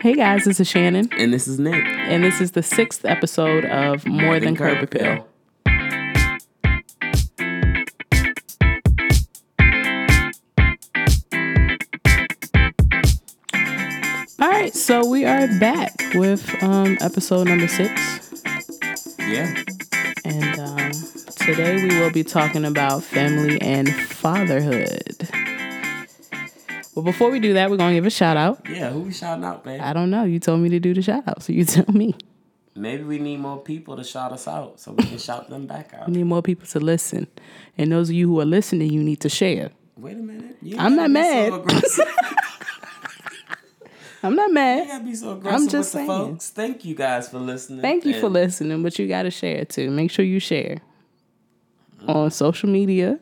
Hey guys, this is Shannon, And this is Nick. and this is the sixth episode of More Than Curb Appeal. All right, so we are back with um, episode number six, Yeah. and um, today we will be talking about family and fatherhood. But before we do that, we're gonna give a shout out. Yeah, who we shouting out, babe? I don't know. You told me to do the shout out, so you tell me. Maybe we need more people to shout us out so we can shout them back out. We need more people to listen. And those of you who are listening, you need to share. Wait a minute. I'm gotta not be so mad. I'm not You mad. gotta be so aggressive just saying. folks. Thank you guys for listening. Thank you for listening, but you got to share too. Make sure you share on social media.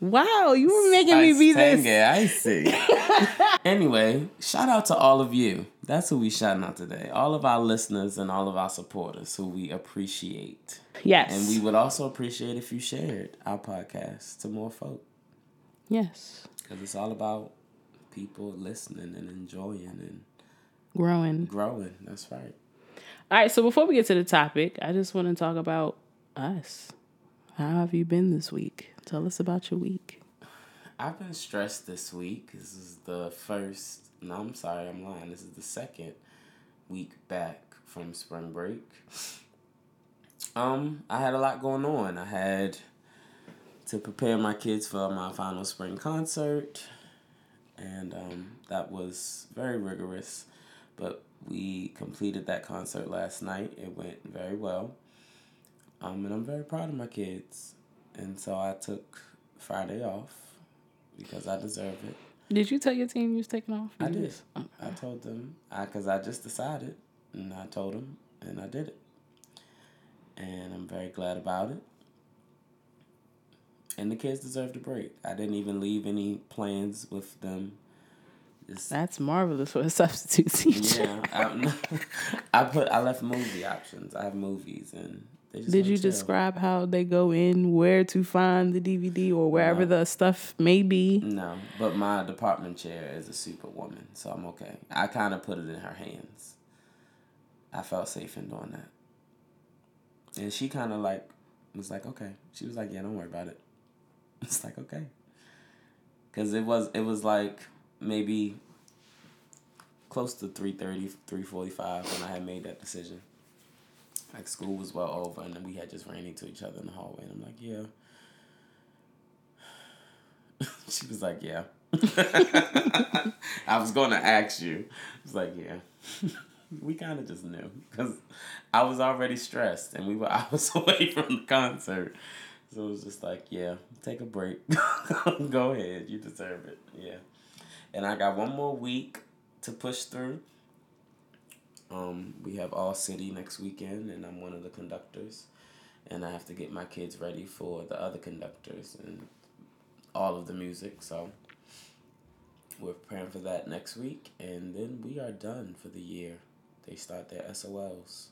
Wow, you were making me be Spice this. I see. anyway, shout out to all of you. That's who we shouting out today. All of our listeners and all of our supporters who we appreciate. Yes. And we would also appreciate if you shared our podcast to more folk. yes. Because it's all about people listening and enjoying and Growing. growing. That's right. All right, so before we get to the topic, I just want to talk about us. How have you been this week? Tell us about your week. I've been stressed this week. This is the first. No, I'm sorry, I'm lying. This is the second week back from spring break. Um, I had a lot going on. I had to prepare my kids for my final spring concert, and um, that was very rigorous. But we completed that concert last night. It went very well. Um, and I'm very proud of my kids. And so I took Friday off because I deserve it. Did you tell your team you was taking off? I did. oh. I told them I because I just decided, and I told them, and I did it. And I'm very glad about it. And the kids deserved a break. I didn't even leave any plans with them. Just That's marvelous for a substitute teacher. yeah, I, I put I left movie options. I have movies and. Did you chill. describe how they go in, where to find the DVD, or wherever No. the stuff may be? No, but my department chair is a superwoman, so I'm okay. I kind of put it in her hands. I felt safe in doing that. And she kind of like was like, okay. She was like, yeah, don't worry about it. It's like, okay. Cuz it was it was like maybe close to 3:30, 3:45 when I had made that decision. Like school was well over and then we had just ran into each other in the hallway and I'm like, yeah. she was like, yeah. I was going to ask you. I was like, yeah. we kind of just knew because I was already stressed and we were hours away from the concert. So it was just like, yeah, take a break. Go ahead. You deserve it. Yeah. And I got one more week to push through. Um, we have All City next weekend, and I'm one of the conductors. And I have to get my kids ready for the other conductors and all of the music. So we're preparing for that next week, and then we are done for the year. They start their SOLs,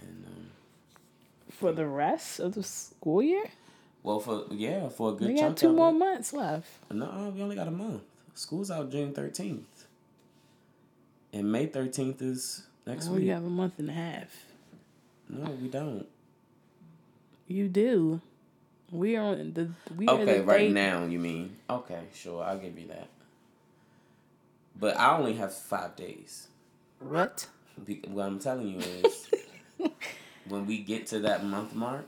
and um, For the rest of the school year? well, for yeah, for a good We chunk got two more it. months left. No, we only got a month. School's out June thirteenth, and May thirteenth is next Oh, week. you have a month and a half. No, we don't. You do. We are on the we Okay, the right date- now you mean? Okay, sure, I'll give you that. But I only have five days. What? Be- What I'm telling you is, when we get to that month mark,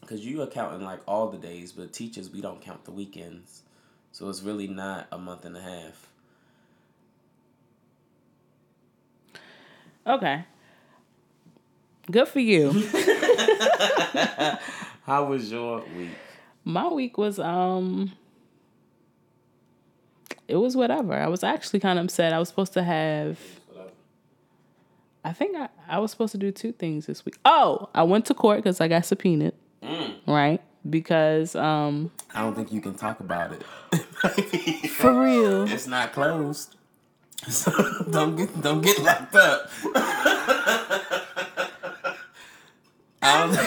because you are counting like all the days, but teachers we don't count the weekends, so it's really not a month and a half. Okay. Good for you. How was your week? My week was um it was whatever. I was actually kind of upset. I was supposed to have I think I, I was supposed to do two things this week. Oh, I went to court because I got subpoenaed. Right? Because um I don't think you can talk about it. for real. it's not closed. So don't get don't get locked up.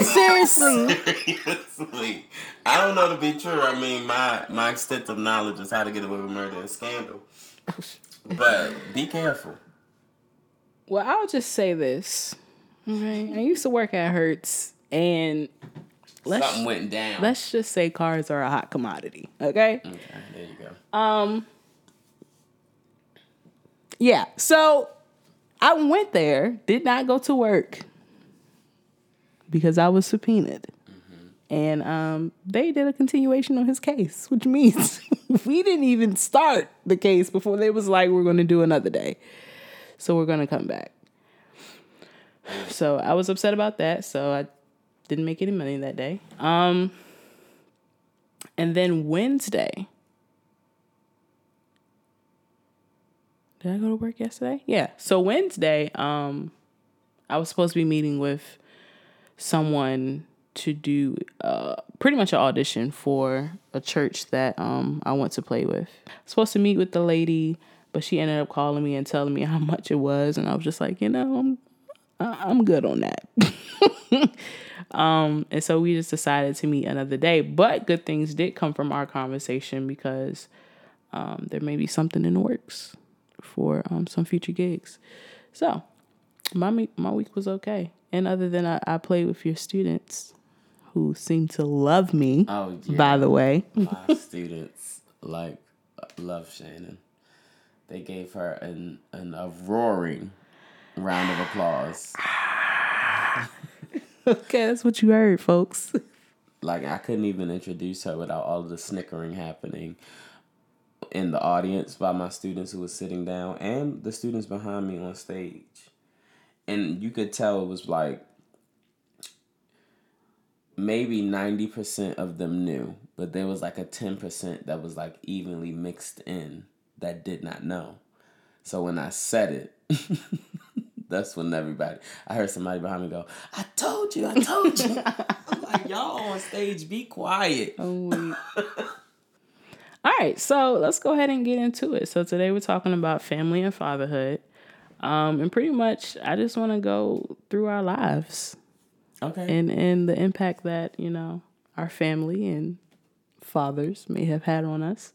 Seriously. Seriously. I don't know to be true. I mean, my my extent of knowledge is how to get away with murder and scandal. But be careful. Well, I'll just say this. I used to work at Hertz and let's Something went down. let's just say cars are a hot commodity. Okay. okay, there you go. Um Yeah. So I went there, did not go to work because I was subpoenaed. And um, they did a continuation on his case, which means we didn't even start the case before they was like, we're going to do another day. So we're going to come back. So I was upset about that. So I didn't make any money that day. Um, and then Wednesday, did I go to work yesterday? Yeah. So Wednesday, um, I was supposed to be meeting with someone to do uh, pretty much an audition for a church that um, I want to play with. Supposed to meet with the lady, but she ended up calling me and telling me how much it was, and I was just like, you know, I'm I'm good on that. um, and so we just decided to meet another day. But good things did come from our conversation because um, there may be something in the works for um, some future gigs. So my me- my week was okay. And other than I, I played with your students who seem to love me, Oh, yeah. by the way. My students like love Shannon. They gave her an an a roaring round of applause. okay, that's what you heard, folks. Like I couldn't even introduce her without all of the snickering happening in the audience by my students who was sitting down and the students behind me on stage. And you could tell it was like maybe 90% of them knew, but there was like a 10% that was like evenly mixed in that did not know. So when I said it, that's when everybody, I heard somebody behind me go, I told you, I told you. I'm like, y'all on stage, be quiet. Oh, wait. All right, so let's go ahead and get into it. So today we're talking about family and fatherhood. Um, and pretty much I just want to go through our lives Okay. and and the impact that, you know, our family and fathers may have had on us.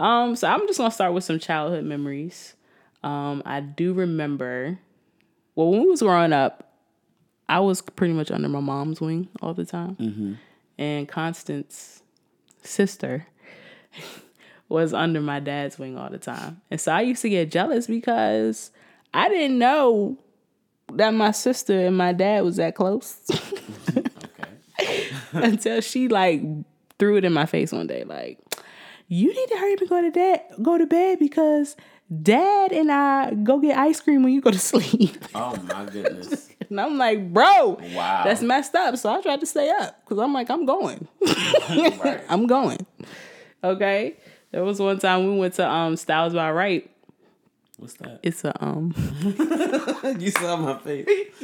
Um, so I'm just going to start with some childhood memories. Um, I do remember well, when we was growing up, I was pretty much under my mom's wing all the time. And Constance's sister was under my dad's wing all the time. And so I used to get jealous because I didn't know that my sister and my dad was that close until she like threw it in my face one day like you need to hurry up and go to dad go to bed because dad and I go get ice cream when you go to sleep. Oh my goodness. And I'm like, bro, Wow. that's messed up. So I tried to stay up because I'm like, I'm going. right. I'm going. Okay. There was one time we went to um Styles by Right. What's that? It's a um you saw my face.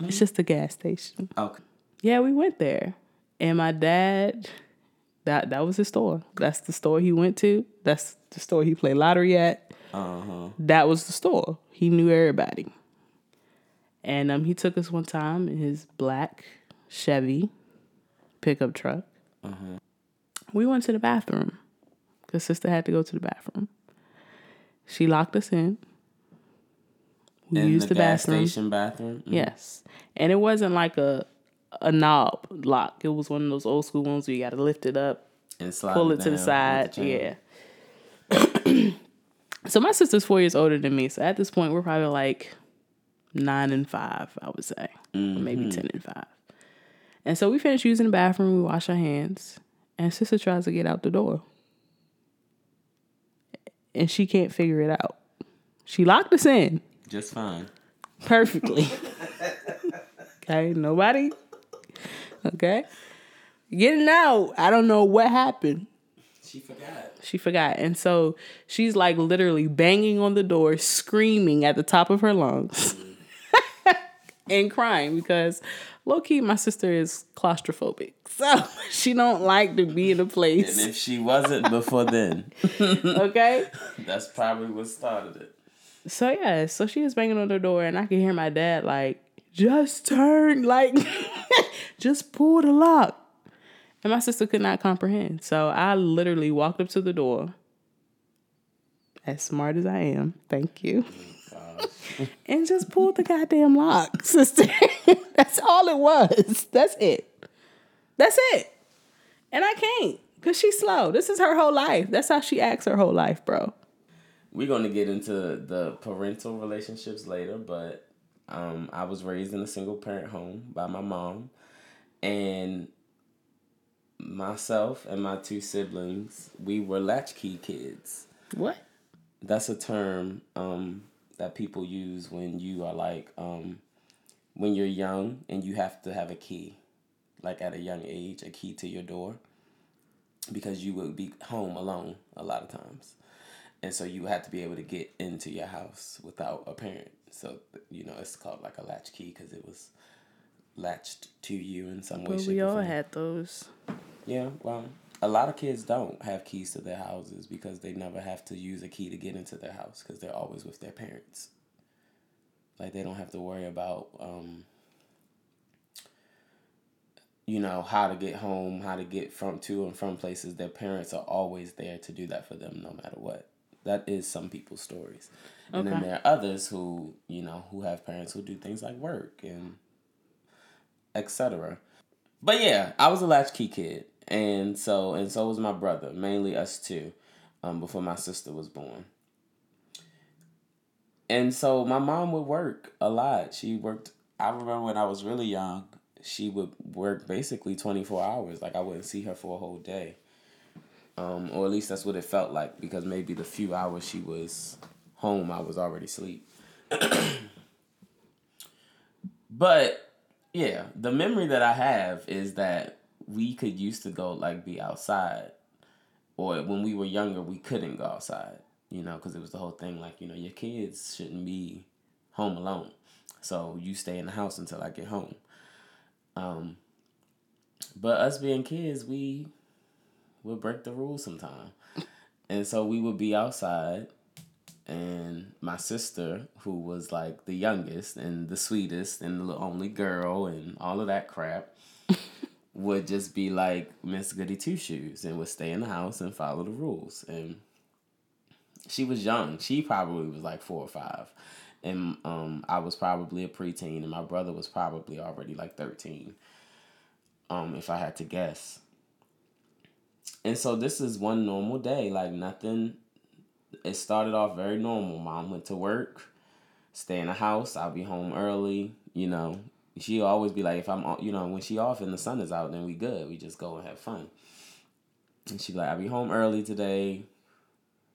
it's just a gas station. Okay. Yeah, we went there. And my dad that that was his store. That's the store he went to. That's the store he played lottery at. Uh huh. That was the store. He knew everybody. And um he took us one time in his black Chevy pickup truck. We went to the bathroom because sister had to go to the bathroom. She locked us in. We In used the, the, bathroom. station bathroom. Mm. Yes. And it wasn't like a a knob lock. It was one of those old school ones where you got to lift it up, And slide pull it to the side. the yeah. so my sister's four years older than me. So at this point, we're probably like nine and five, I would say, or maybe ten and five. And so we finished using the bathroom. We wash our hands, and sister tries to get out the door, and she can't figure it out. She locked us in Just fine. perfectly. okay, nobody. Okay, getting out. I don't know what happened. She forgot. She forgot. And so she's like literally banging on the door, screaming at the top of her lungs and crying because low key my sister is claustrophobic. So she don't like to be in a place. And if she wasn't before then, Okay? that's probably what started it. So yeah, so she was banging on the door and I could hear my dad like just turn, like, just pull the lock. And my sister could not comprehend. So I literally walked up to the door, as smart as I am, thank you, and just pulled the goddamn lock, sister. That's all it was. That's it. That's it. And I can't because she's slow. This is her whole life. That's how she acts her whole life, bro. We're going to get into the parental relationships later, but um, I was raised in a single parent home by my mom. And myself and my two siblings, we were latchkey kids. What? That's a term um, that people use when you are like, um, when you're young and you have to have a key, like at a young age, a key to your door, because you would be home alone a lot of times. And so you have to be able to get into your house without a parent. So, you know, it's called like a latch key because it was latched to you in some way. We all had those. Yeah, well, a lot of kids don't have keys to their houses because they never have to use a key to get into their house because they're always with their parents. Like they don't have to worry about, um, you know, how to get home, how to get from to and from places. Their parents are always there to do that for them, no matter what. That is some people's stories, and okay. then there are others who you know who have parents who do things like work and etc. But yeah, I was a latchkey kid and so and so was my brother, mainly us two, um, before my sister was born. And so my mom would work a lot. She worked. I remember when I was really young, she would work basically twenty four hours. Like I wouldn't see her for a whole day. Um, or at least that's what it felt like because maybe the few hours she was home, I was already asleep. but yeah, the memory that I have is that we could used to go like be outside, or when we were younger, we couldn't go outside. You know, because it was the whole thing like you know your kids shouldn't be home alone, so you stay in the house until I get home. Um, but us being kids, we would break the rules sometime. And so we would be outside, and my sister, who was like the youngest and the sweetest and the only girl and all of that crap, would just be like Miss Goody Two Shoes and would stay in the house and follow the rules. And she was young. She probably was like four or five. And um, I was probably a preteen, and my brother was probably already like 13, um, if I had to guess. And so this is one normal day, like nothing. It started off very normal. Mom went to work, stay in the house. I'll be home early, you know, she always be like, if I'm, you know, when she off and the sun is out, then we good. We just go and have fun. And she be like, I'll be home early today.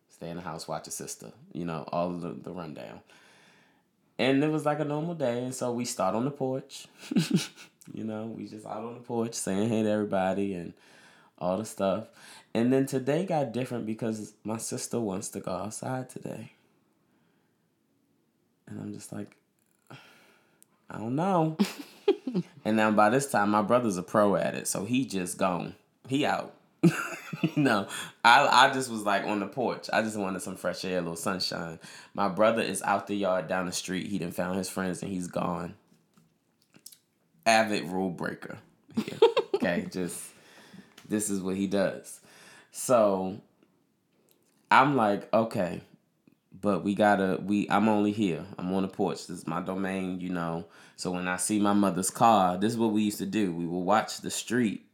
Stay in the house, watch a sister. You know, all the the rundown. And it was like a normal day, and so we start on the porch. you know, we just out on the porch saying hey to everybody and all the stuff. And then today got different because my sister wants to go outside today. And I'm just like, I don't know. and now by this time, my brother's a pro at it, so he just gone. He out. no, I I just was like on the porch. I just wanted some fresh air, a little sunshine. My brother is out the yard down the street. He didn't found his friends and he's gone. Avid rule breaker. Yeah. okay, just this is what he does. So I'm like, okay, but we gotta we i'm only here. I'm on the porch. This is my domain you know. So when i see my mother's car this is what we used to do. We would watch the street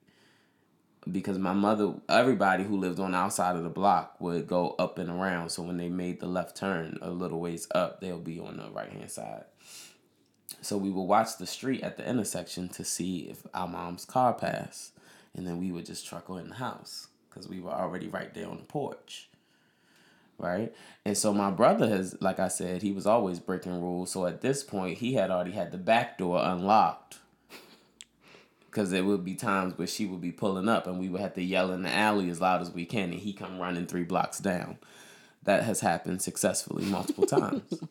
because my mother everybody who lived on the outside of the block would go up and around. So when they made the left turn a little ways up they'll be on the right hand side. So we would watch the street at the intersection to see if our mom's car passed. And then we would just truckle in the house because we were already right there on the porch right? And so my brother has, like I said, he was always breaking rules. So at this point, he had already had the back door unlocked. Because there would be times where she would be pulling up and we would have to yell in the alley as loud as we can and he come running three blocks down. That has happened successfully multiple times.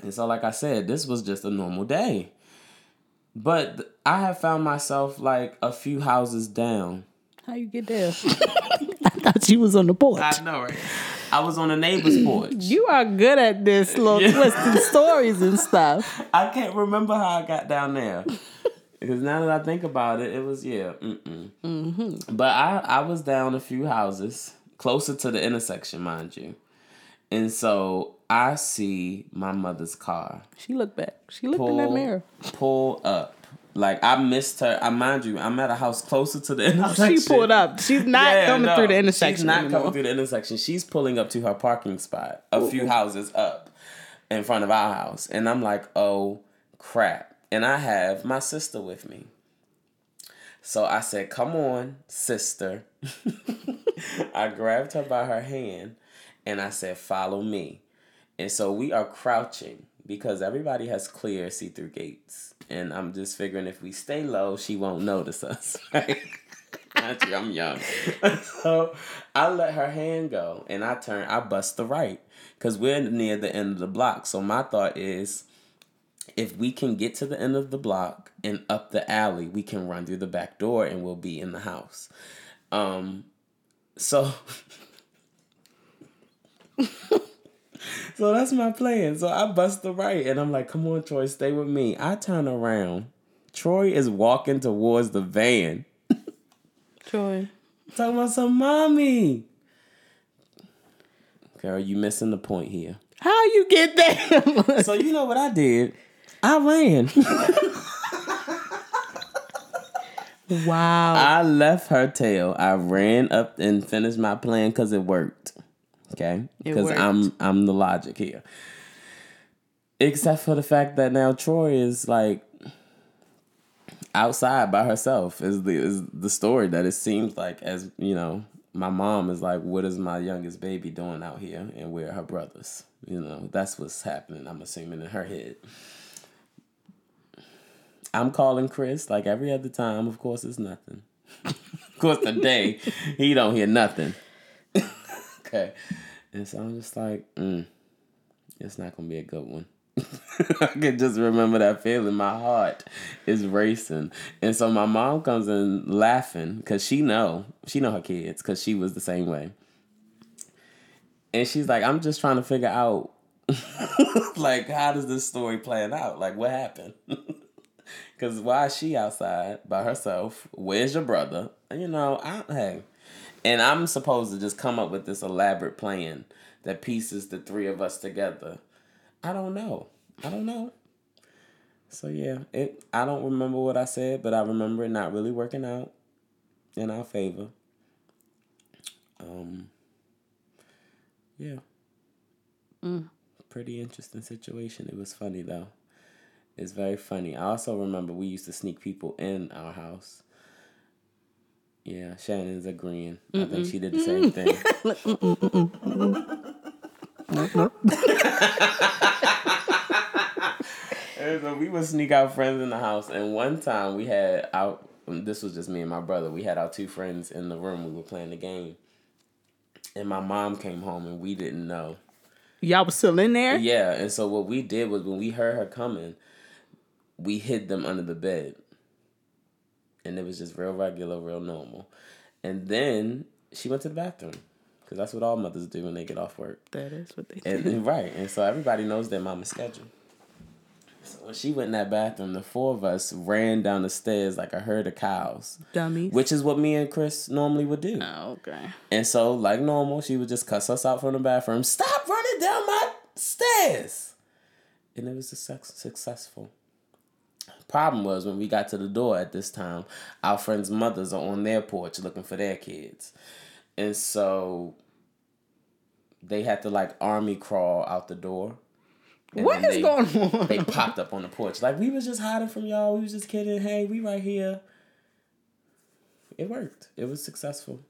and so, like I said, this was just a normal day. But I have found myself like a few houses down. How you get there? I thought she was on the porch. I know, right? I was on a neighbor's porch. You are good at this little Yeah. twisting stories and stuff. I can't remember how I got down there. Because now that I think about it, it was yeah. Mm-mm. Mm-hmm. But I I was down a few houses closer to the intersection, mind you, and so I see my mother's car She looked back. She looked in that mirror. pull up. Like I missed her. I mind you, I'm at a house closer to the intersection. She pulled up. She's not Yeah, coming no, through the intersection. She's not anymore. coming through the intersection. She's pulling up to her parking spot, a few houses up in front of our house. And I'm like, oh crap. And I have my sister with me. So I said, come on, sister. I grabbed her by her hand and I said, follow me. And so we are crouching because everybody has clear see through gates. And I'm just figuring if we stay low, she won't notice us. Right? You, I'm young. so I let her hand go and I turn, I bust the right because we're near the end of the block. So my thought is if we can get to the end of the block and up the alley, we can run through the back door and we'll be in the house. Um, so. So that's my plan. So I bust the right and I'm like, come on, Troy, stay with me. I turn around. Troy is walking towards the van. Troy. Talking about some mommy. Girl, you missing the point here. How you get there? So you know what I did? I ran. wow. I left her tail. I ran up and finished my plan because it worked. Okay, because I'm. I'm the logic here. Except for the fact that now Troy is like outside by herself. Is the is the story that it seems like as you know. My mom is like, "What is my youngest baby doing out here?" And where are her brothers? You know, that's what's happening. I'm assuming in her head. I'm calling Chris like every other time. Of course, it's nothing. of course, today he don't hear nothing. Okay, and so I'm just like, mm, it's not gonna be a good one. I can just remember that feeling. My heart is racing, and so my mom comes in laughing because she know she know her kids because she was the same way. And she's like, I'm just trying to figure out, like, how does this story plan out? Like, what happened? Cause why is she outside by herself? Where's your brother? You know, I hey, and I'm supposed to just come up with this elaborate plan that pieces the three of us together. I don't know. I don't know. So yeah, it. I don't remember what I said, but I remember it not really working out in our favor. Um. Yeah. Pretty interesting situation. It was funny though. It's very funny. I also remember we used to sneak people in our house. Yeah, Shannon's agreeing. I think she did the same thing. And so we would sneak out friends in the house, and one time we had our. This was just me and my brother. We had our two friends in the room. We were playing the game, and my mom came home, and we didn't know. Y'all was still in there? Yeah, and so what we did was when we heard her coming, we hid them under the bed. And it was just real regular, real normal. And then she went to the bathroom because that's what all mothers do when they get off work. That is what they And, do. and right, and so everybody knows their mama's schedule. So when she went in that bathroom, the four of us ran down the stairs like a herd of cows, Dummies. which is what me and Chris normally would do. Oh, okay. And so, like normal, she would just cuss us out from the bathroom. Stop running down my stairs. And it was a suc- successful. Problem was when we got to the door at this time, our friends' mothers are on their porch looking for their kids. And so they had to like army crawl out the door. And What is they- going on? They popped up on the porch. Like we was just hiding from y'all. We was just kidding. Hey, we right here. It worked. It was successful.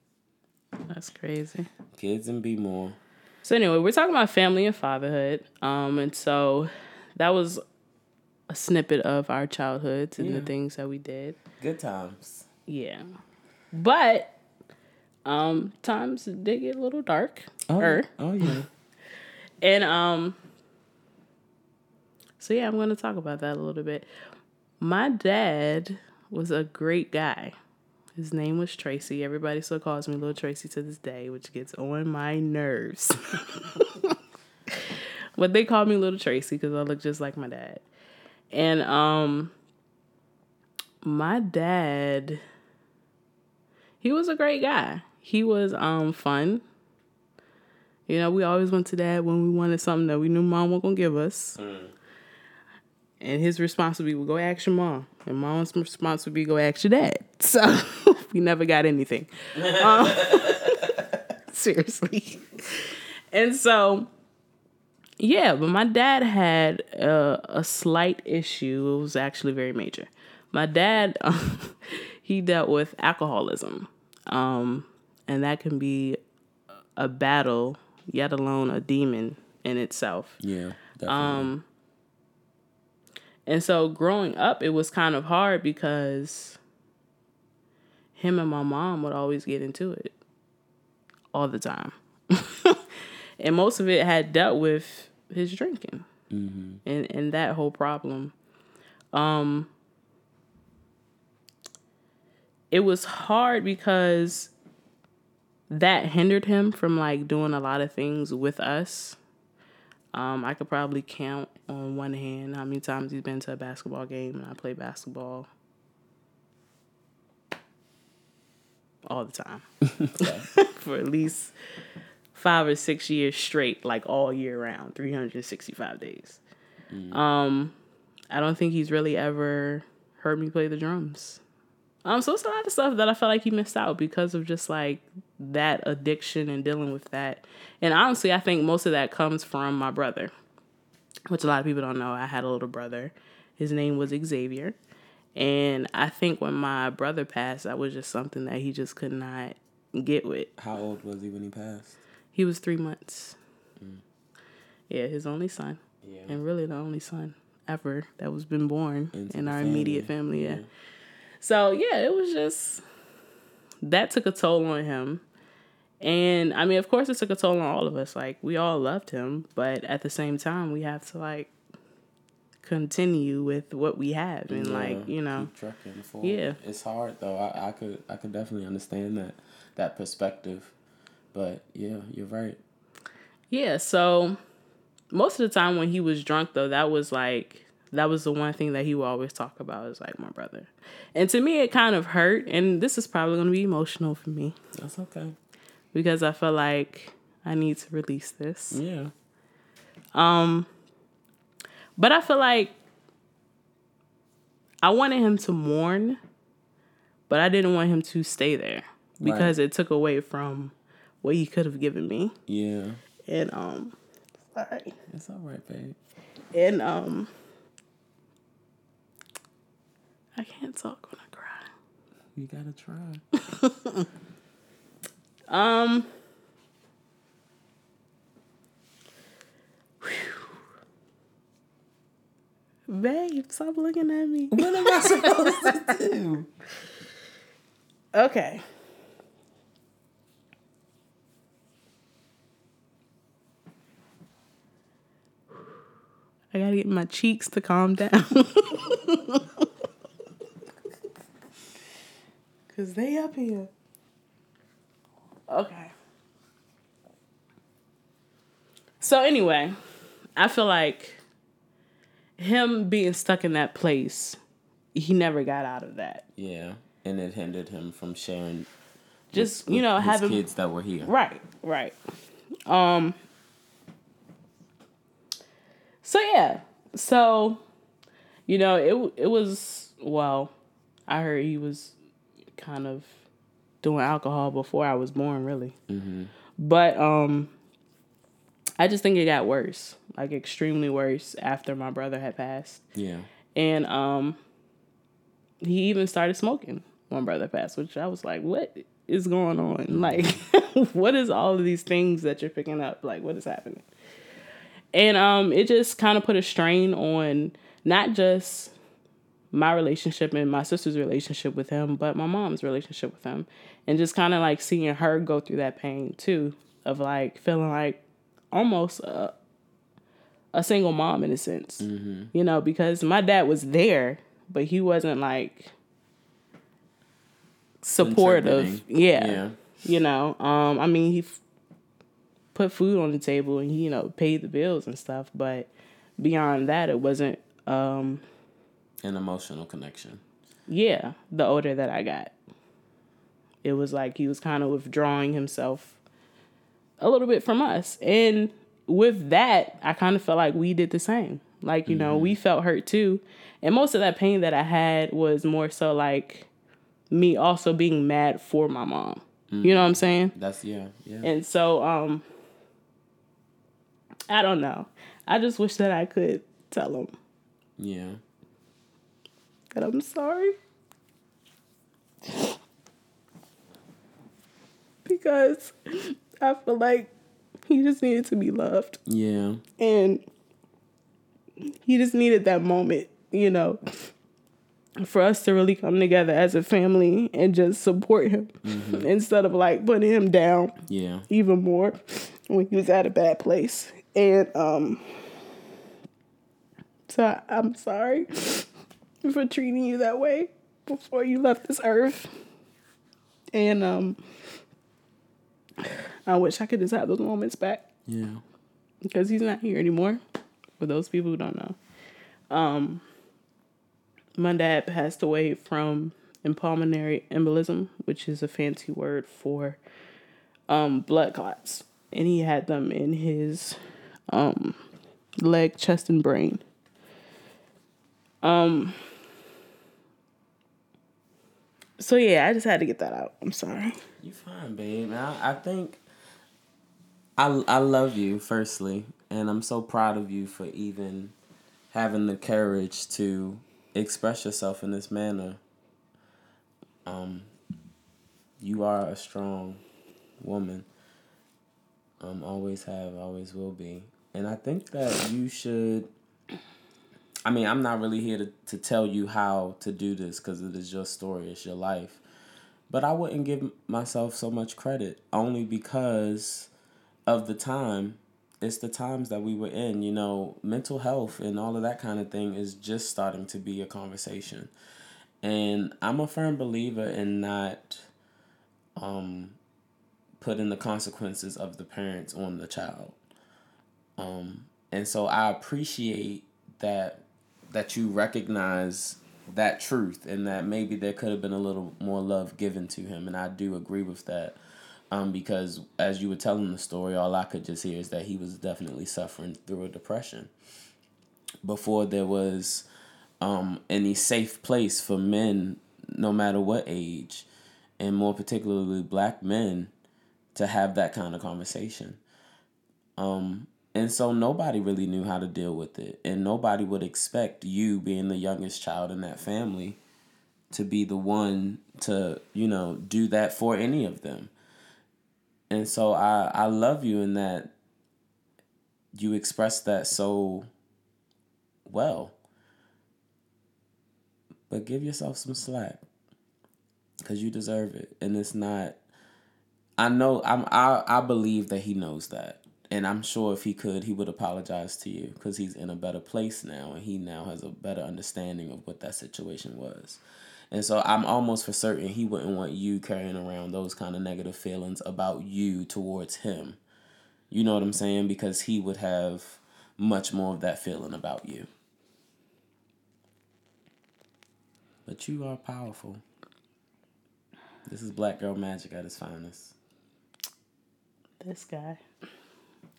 That's crazy. Kids and be more. So anyway, we're talking about family and fatherhood. Um, and so that was a snippet of our childhoods and the things that we did. Good times. Yeah. But um times did get a little dark. er. oh yeah. And um so yeah, I'm gonna talk about that a little bit. My dad was a great guy. His name was Tracy. Everybody still calls me Little Tracy to this day, which gets on my nerves. but they call me Little Tracy because I look just like my dad. And um my dad he was a great guy. He was um fun. You know, we always went to dad when we wanted something that we knew mom was gonna give us. Mm. And his response would be go ask your mom. And mom's response would be go ask your dad. So we never got anything. Um, seriously. And so, yeah, but my dad had a, a slight issue. It was actually very major. My dad, um, he dealt with alcoholism. Um, and that can be a battle, yet alone a demon in itself. Yeah, definitely. Um, and so growing up, it was kind of hard because him and my mom would always get into it all the time. and most of it had dealt with his drinking mm-hmm. and, and that whole problem. Um, it was hard because that hindered him from like doing a lot of things with us um, I could probably count on one hand how many times he's been to a basketball game and I play basketball all the time for at least five or six years straight, like all year round, 365 days. Mm. Um, I don't think he's really ever heard me play the drums. Um, so it's a lot of stuff that I felt like he missed out because of just like that addiction and dealing with that. And honestly, I think most of that comes from my brother, which a lot of people don't know. I had a little brother. His name was Xavier. And I think when my brother passed, that was just something that he just could not get with. How old was he when he passed? He was three months. Mm. Yeah, his only son. Yeah. And really the only son ever that was been born Into in our family. immediate family. yeah. yeah. So yeah, it was just that took a toll on him. And I mean, of course, it took a toll on all of us. Like, we all loved him, but at the same time, we have to, like, continue with what we have and, yeah, like, you know. Yeah. It's hard, though. I, I could I could definitely understand that, that perspective. But, yeah, you're right. Yeah, so most of the time when he was drunk, though, that was, like, that was the one thing that he would always talk about is like my brother. And to me it kind of hurt and this is probably going to be emotional for me. That's okay. Because I feel like I need to release this. Yeah. Um but I feel like I wanted him to mourn, but I didn't want him to stay there because right. it took away from what he could have given me. Yeah. And um sorry. It's all right, babe. And um I can't talk when I cry. You gotta try. um. Babe, stop looking at me. What am I supposed to do? Okay. I gotta get my cheeks to calm down. Cause they up here. Okay. So anyway, I feel like him being stuck in that place, he never got out of that. Yeah, and it hindered him from sharing. Just with, you know, having kids that were here. Right, right. Um. So yeah, so, you know, it it was well. I heard he was kind of doing alcohol before I was born, really. Mm-hmm. But um, I just think it got worse, like extremely worse after my brother had passed. Yeah. And um, he even started smoking when brother passed, which I was like, what is going on? Mm-hmm. Like, what is all of these things that you're picking up? Like, what is happening? And um, it just kind of put a strain on not just my relationship and my sister's relationship with him, but my mom's relationship with him. And just kind of like seeing her go through that pain too, of like feeling like almost a, a single mom in a sense, mm-hmm. you know, because my dad was there, but he wasn't like supportive. Yeah. Yeah. You know, um, I mean, he put food on the table and you know, paid the bills and stuff. But beyond that, it wasn't. Um, An emotional connection. yeah, the older that I got, it was like he was kind of withdrawing himself a little bit from us. And with that, I kind of felt like we did the same. Like, you know, we felt hurt too. And most of that pain that I had was more so like me also being mad for my mom. You know what I'm saying? That's yeah, yeah. And so, um, I don't know. I just wish that I could tell him yeah. that I'm sorry. Because I feel like he just needed to be loved. Yeah. And he just needed that moment, you know, for us to really come together as a family and just support him mm-hmm. instead of like putting him down Yeah. even more when he was at a bad place. And um so I- I'm sorry for treating you that way before you left this earth. And um I wish I could just have those moments back Yeah. because he's not here anymore. For those people who don't know, um, my dad passed away from pulmonary embolism, which is a fancy word for um, blood clots, and he had them in his um, leg, chest, and brain. Um. So yeah, I just had to get that out. I'm sorry. You fine, babe. I, I think I I love you firstly, and I'm so proud of you for even having the courage to express yourself in this manner. Um, you are a strong woman. Um, always have, always will be, and I think that you should. I mean, I'm not really here to, to tell you how to do this because it is your story, it's your life. But I wouldn't give myself so much credit only because of the time. It's the times that we were in. You know, mental health and all of that kind of thing is just starting to be a conversation. And I'm a firm believer in not um, putting the consequences of the parents on the child. Um, and so I appreciate that that you recognize that truth and that maybe there could have been a little more love given to him and I do agree with that. Um, because as you were telling the story all I could just hear is that he was definitely suffering through a depression before there was um, any safe place for men no matter what age and more particularly black men to have that kind of conversation. Um, and so nobody really knew how to deal with it. And nobody would expect you, being the youngest child in that family, to be the one to, you know, do that for any of them. And so I, I love you in that you express that so well. But give yourself some slack. Cause you deserve it. And it's not I know I'm I, I believe that he knows that and I'm sure if he could, he would apologize to you because he's in a better place now and he now has a better understanding of what that situation was. And so I'm almost for certain he wouldn't want you carrying around those kind of negative feelings about you towards him. You know what I'm saying? Because he would have much more of that feeling about you. But you are powerful. This is Black Girl Magic at its finest. This guy.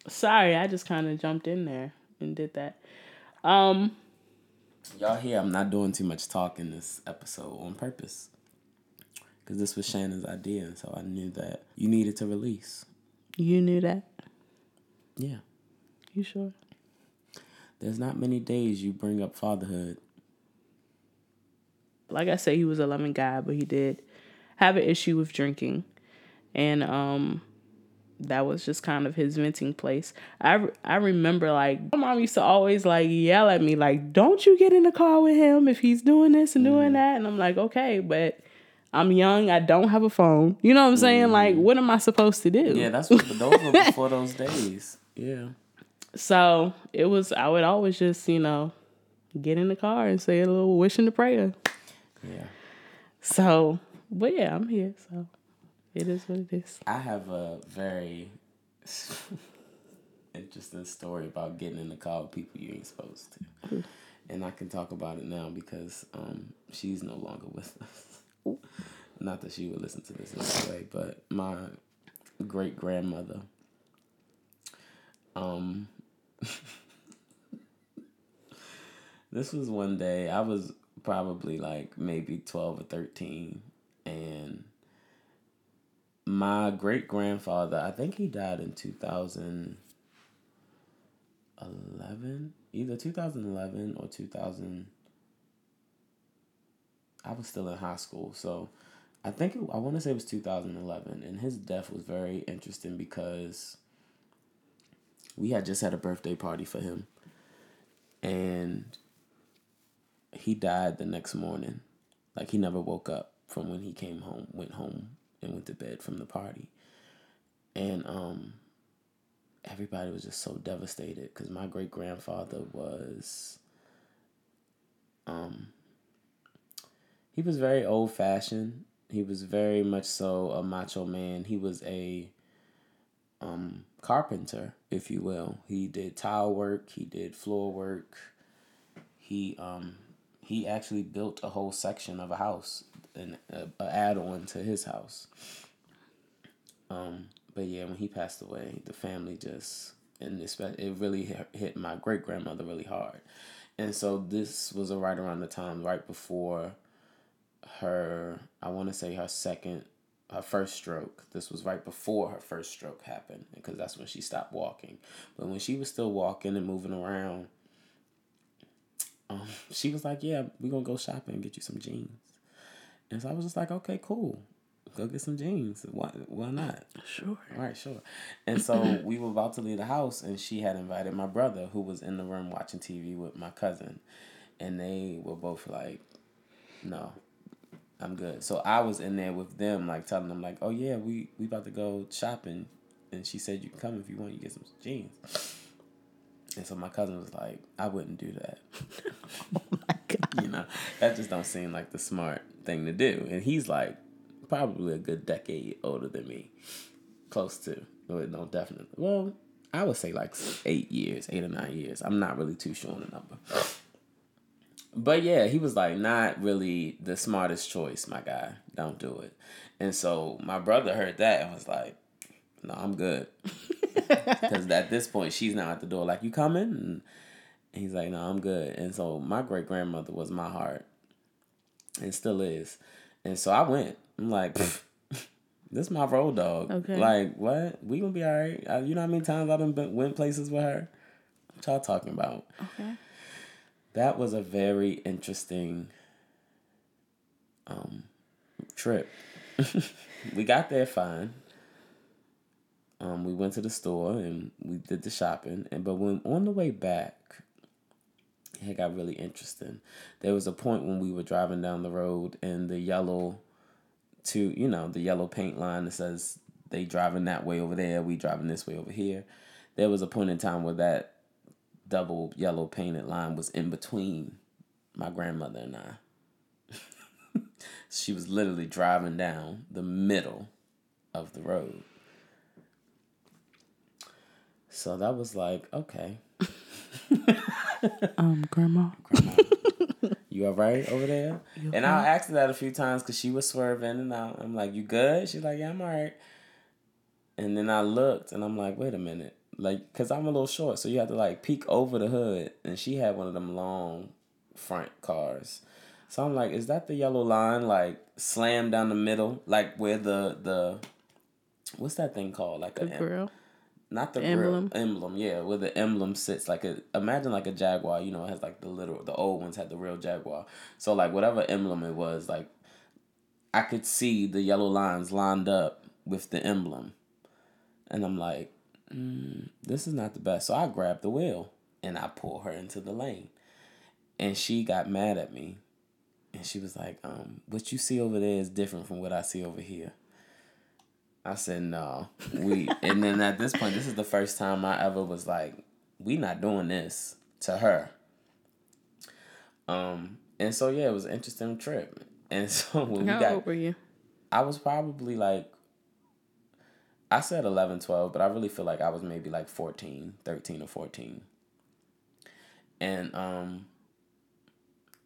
Sorry, I just kind of jumped in there and did that. Um, Y'all hear I'm not doing too much talking this episode on purpose. Because this was Shannon's idea, and so I knew that you needed to release. you knew that. Yeah. You sure? There's not many days you bring up fatherhood. Like I said, he was a loving guy, but he did have an issue with drinking, and um, that was just kind of his venting place. I I remember like my mom used to always like yell at me like, "Don't you get in the car with him if he's doing this and doing mm-hmm. that." And I'm like, "Okay, but." I'm young. I don't have a phone. You know what I'm saying? Mm-hmm. Like, what am I supposed to do? Yeah, that's what those were before those days. Yeah. So it was. I would always just, you know, get in the car and say a little wish and a prayer. Yeah. So but yeah, I'm here, so it is what it is. I have a very interesting story about getting in the car with people you ain't supposed to. And I can talk about it now because um, she's no longer with us. Not that she would listen to this anyway, but my great grandmother. Um, this was one day I was probably like maybe twelve or thirteen, and my great grandfather, I think he died in two thousand eleven, either two thousand eleven or two thousand. I was still in high school, so I think it, I want to say it was 2011, and his death was very interesting because we had just had a birthday party for him, and he died the next morning. Like he never woke up from when he came home, went home, and went to bed from the party, and um. Everybody was just so devastated because my great grandfather was um he was very old fashioned he was very much so a macho man. He was a um, carpenter, if you will. He did tile work. He did floor work. He um, he actually built a whole section of a house, an a, a add on to his house. Um, but yeah, when he passed away, the family just and it really hit, my great grandmother really hard, and so this was right around the time right before her, I want to say her second, her first stroke. This was right before her first stroke happened because that's when she stopped walking. But when she was still walking and moving around, um, she was like, "Yeah, we're gonna go shopping and get you some jeans." And so I was just like, "Okay, cool." Go get some jeans. Why? Why not? Sure. All right, sure. And so we were about to leave the house, and she had invited my brother, who was in the room watching TV with my cousin, and they were both like, "No, I'm good. So I was in there with them, like telling them, like, oh yeah, we we about to go shopping, and she said you can come if you want. You get some jeans. And so my cousin was like, I wouldn't do that. oh my god. You know, that just don't seem like the smart thing to do. And he's like, probably a good decade older than me, close to. No, definitely. Well, I would say like eight years, eight or nine years. I'm not really too sure on the number. But yeah, he was like not really the smartest choice, my guy. Don't do it. And so my brother heard that and was like, "No, I'm good." Because at this point, she's now at the door, like, "You coming?" And he's like, "No, I'm good." And so my great grandmother was my heart, and still is. And so I went. I'm like, "This is my road dog." Okay. Like what? We gonna be all right. You know how many times I've been went places with her? What y'all talking about? Okay that was a very interesting um, trip. we got there fine. Um, we went to the store and we did the shopping, and but when on the way back, it got really interesting. There was a point when we were driving down the road and the yellow, to you know the yellow paint line that says they driving that way over there, we driving this way over here. There was a point in time where that double yellow painted line was in between my grandmother and I. she was literally driving down the middle of the road. So that was like, okay. um, grandma. grandma. You all right over there? You and I asked her that a few times because she was swerving and I, I'm like, you good? She's like, yeah, I'm all right. And then I looked and I'm like, wait a minute like because i'm a little short so you have to like peek over the hood and she had one of them long front cars so i'm like is that the yellow line like slammed down the middle like where the the what's that thing called like the a grill not the, emblem grill, emblem yeah where the emblem sits like a imagine like a jaguar you know it has like the little the old ones had the real jaguar so like whatever emblem it was like i could see the yellow lines lined up with the emblem and i'm like mm, this is not the best. So I grabbed the wheel and I pulled her into the lane. And she got mad at me. And she was like, um, what you see over there is different from what I see over here. I said, no. We and then at this point, this is the first time I ever was like, we not doing this to her. Um, and so yeah, it was an interesting trip. And so when How we got old were you? I was probably like I said 11, 12, but I really feel like I was maybe like 14, 13 or 14. And um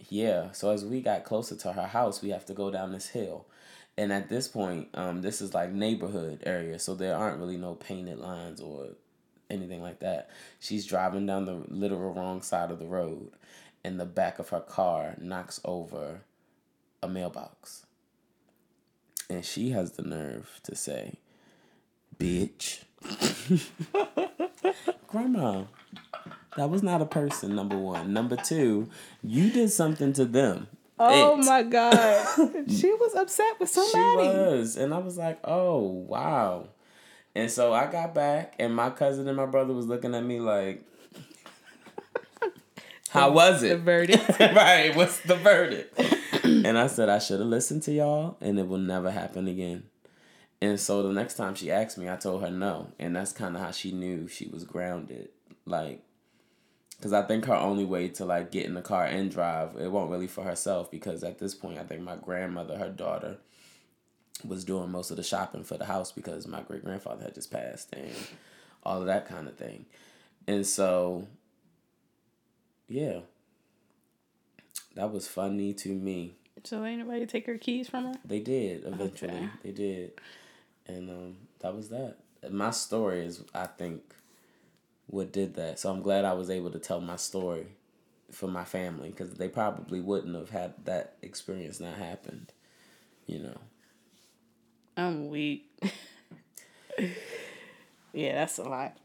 yeah, so as we got closer to her house, we have to go down this hill. And at this point, um this is like neighborhood area, so there aren't really no painted lines or anything like that. She's driving down the literal wrong side of the road and the back of her car knocks over a mailbox. And she has the nerve to say, bitch. Grandma, that was not a person, number one. Number two, you did something to them. Oh it. my God. she was upset with somebody. She was. And I was like, oh, wow. And so I got back, and my cousin and my brother was looking at me like, how was it? The verdict. right. What's the verdict? and I said, I should have listened to y'all, and it will never happen again. And so the next time she asked me, I told her no. And that's kind of how she knew she was grounded. Like, because I think her only way to like get in the car and drive, it won't really for herself. Because at this point, I think my grandmother, her daughter, was doing most of the shopping for the house because my great grandfather had just passed and all of that kind of thing. And so, yeah, that was funny to me. So anybody take her keys from her? They did eventually. Okay. They did and um, that was that. My story is, I think, what did that. So I'm glad I was able to tell my story for my family because they probably wouldn't have had that experience not happened. You know. I'm weak. yeah, that's a lot.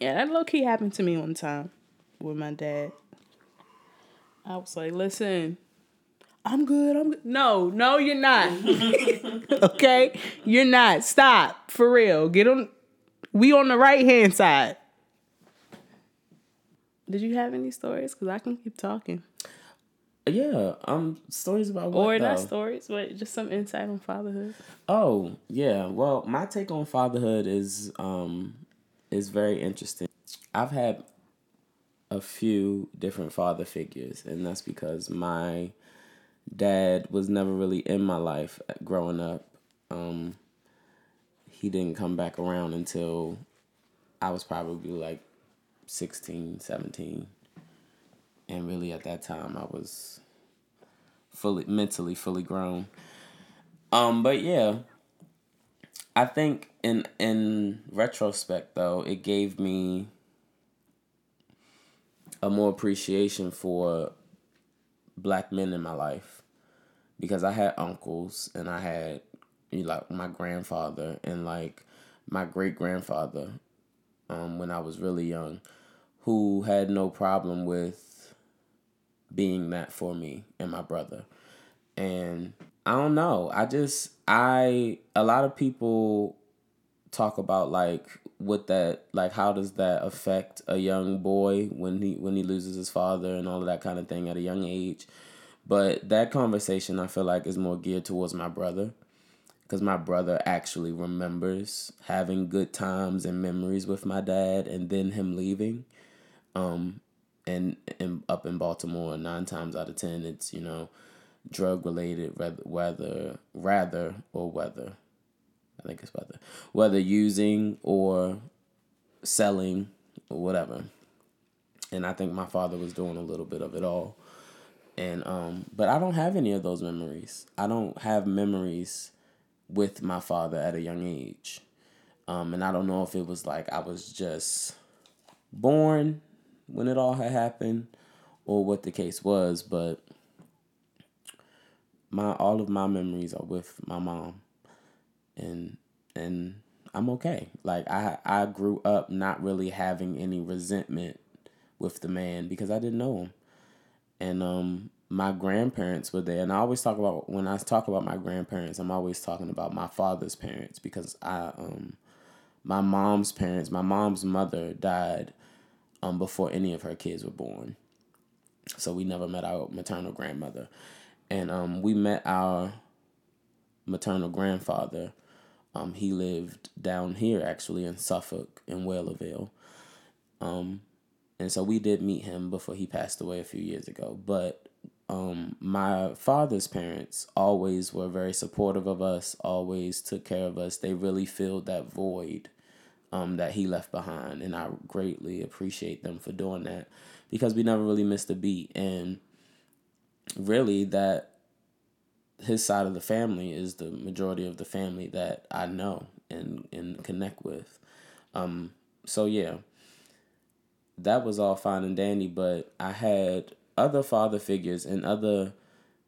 Yeah, that low key happened to me one time with my dad. I was like, listen, I'm good. I'm good. No, no, you're not. okay? You're not. Stop. For real. Get on we on the right hand side. Did you have any stories? Because I can keep talking. Yeah, um, stories about what? Or not stories, but just some insight on fatherhood. Oh yeah, well, my take on fatherhood is um, is very interesting. I've had a few different father figures, and that's because my dad was never really in my life growing up. Um, he didn't come back around until I was probably like 16, 17. And really at that time I was fully mentally fully grown. Um but yeah, I think in in retrospect though, it gave me a more appreciation for black men in my life because I had uncles and I had like my grandfather and like my great grandfather um, when I was really young who had no problem with being that for me and my brother. And I don't know. I just I a lot of people talk about like what that like how does that affect a young boy when he when he loses his father and all of that kind of thing at a young age but that conversation I feel like is more geared towards my brother because my brother actually remembers having good times and memories with my dad and then him leaving. Um and, and up in baltimore nine times out of ten it's you know drug related whether rather or whether i think it's whether whether using or selling or whatever. And i think my father was doing a little bit of it all. And um but i don't have any of those memories. I don't have memories with my father at a young age. Um and i don't know if it was like i was just born when it all had happened or what the case was but my all of my memories are with my mom. And and I'm okay. Like I I grew up not really having any resentment with the man because I didn't know him. And um my grandparents were there. And I always talk about when I talk about my grandparents I'm always talking about my father's parents because I um my mom's parents my mom's mother died um before any of her kids were born. So we never met our maternal grandmother. And um we met our maternal grandfather. Um he lived down here actually in Suffolk in Whaleyville um and so we did meet him before he passed away a few years ago. But um, my father's parents always were very supportive of us, always took care of us. They really filled that void um, that he left behind. And I greatly appreciate them for doing that because we never really missed a beat. And really, that his side of the family is the majority of the family that I know and, and connect with. Um, so, yeah, that was all fine and dandy, but I had other father figures and other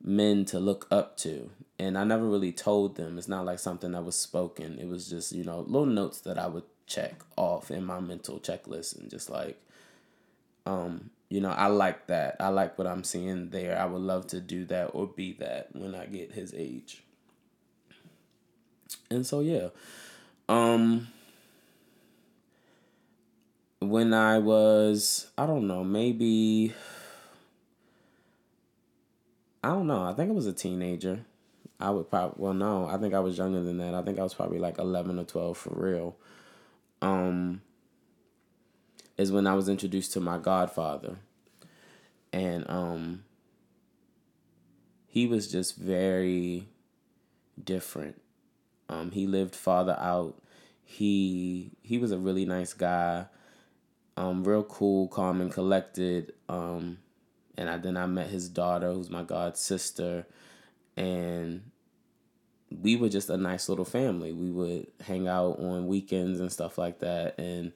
men to look up to. And I never really told them. It's not like something that was spoken. It was just, you know, little notes that I would check off in my mental checklist and just like um you know i like that i like what i'm seeing there i would love to do that or be that when i get his age and so yeah um when i was i don't know maybe i don't know i think i was a teenager i would probably well no i think i was younger than that i think i was probably like 11 or 12 for real um, is when I was introduced to my godfather. And um, he was just very different. Um, he lived farther out. He he was a really nice guy. Um, real cool, calm, and collected. Um, and I then I met his daughter, who's my god sister, and we were just a nice little family. We would hang out on weekends and stuff like that. And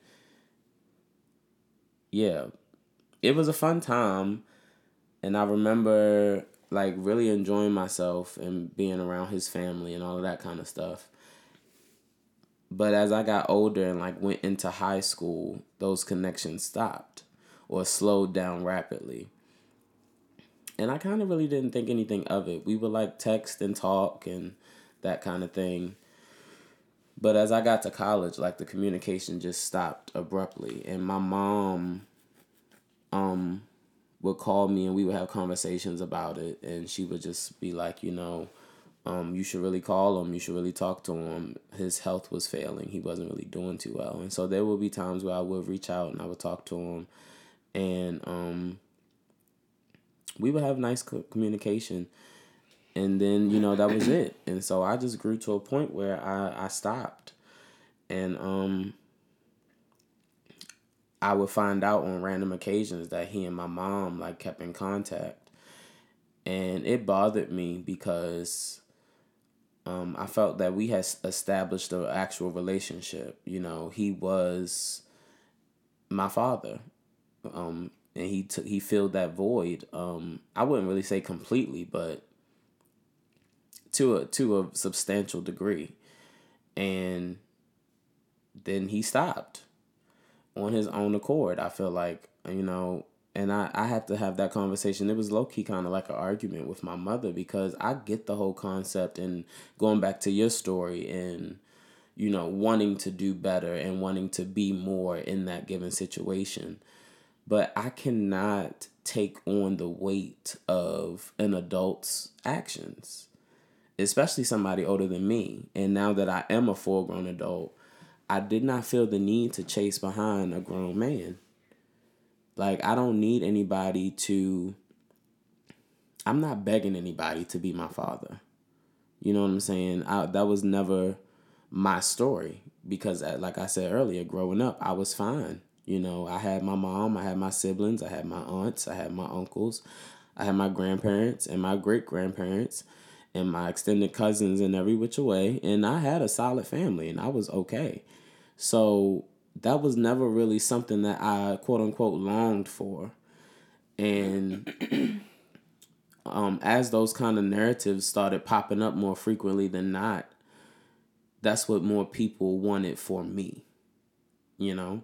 yeah, it was a fun time. And I remember like really enjoying myself and being around his family and all of that kind of stuff. But as I got older and like went into high school, those connections stopped or slowed down rapidly. And I kind of really didn't think anything of it. We would like text and talk and that kind of thing. But as I got to college, like the communication just stopped abruptly, and my mom, um, would call me and we would have conversations about it, and she would just be like, you know, um, you should really call him. You should really talk to him. His health was failing. He wasn't really doing too well, and so there would be times where I would reach out and I would talk to him, and um, we would have nice communication. And then you know that was it. And so i just grew to a point where i i stopped. And um i would find out on random occasions that he and my mom like kept in contact. And it bothered me because um i felt that we had established an actual relationship. You know he was my father. Um and he took he filled that void um i wouldn't really say completely but to a to a substantial degree. And then he stopped on his own accord. I feel like, you know, and I, I had to have that conversation. It was low key kind of like an argument with my mother because I get the whole concept and going back to your story and, you know, wanting to do better and wanting to be more in that given situation. But I cannot take on the weight of an adult's actions especially somebody older than me. And now that I am a full grown adult, I did not feel the need to chase behind a grown man. Like, I don't need anybody to. I'm not begging anybody to be my father. You know what I'm saying? I, that was never my story because, like I said earlier, growing up, I was fine. You know, I had my mom, I had my siblings, I had my aunts, I had my uncles, I had my grandparents and my great grandparents and my extended cousins in every which way. And I had a solid family and I was okay. So that was never really something that I quote unquote longed for. And um, as those kind of narratives started popping up more frequently than not, that's what more people wanted for me, you know?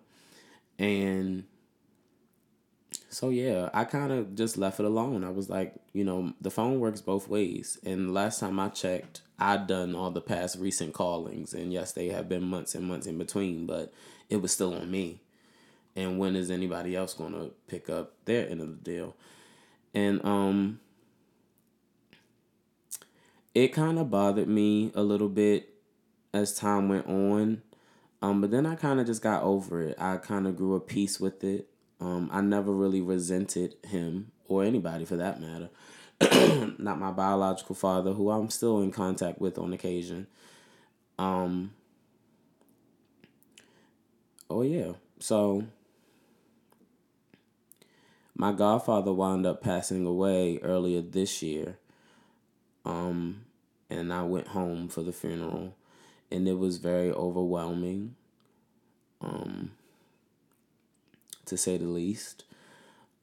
And so yeah, I kind of just left it alone. I was like, you know, the phone works both ways. And last time I checked, I'd done all the past recent callings, and yes, they have been months and months in between, but it was still on me. And when is anybody else going to pick up their end of the deal? And um it kind of bothered me a little bit as time went on. Um, but then I kind of just got over it. I kind of grew a peace with it. Um, I never really resented him or anybody for that matter not my biological father, who I'm still in contact with on occasion. Um, oh, yeah. So, my godfather wound up passing away earlier this year. Um, and I went home for the funeral, and it was very overwhelming, um, to say the least,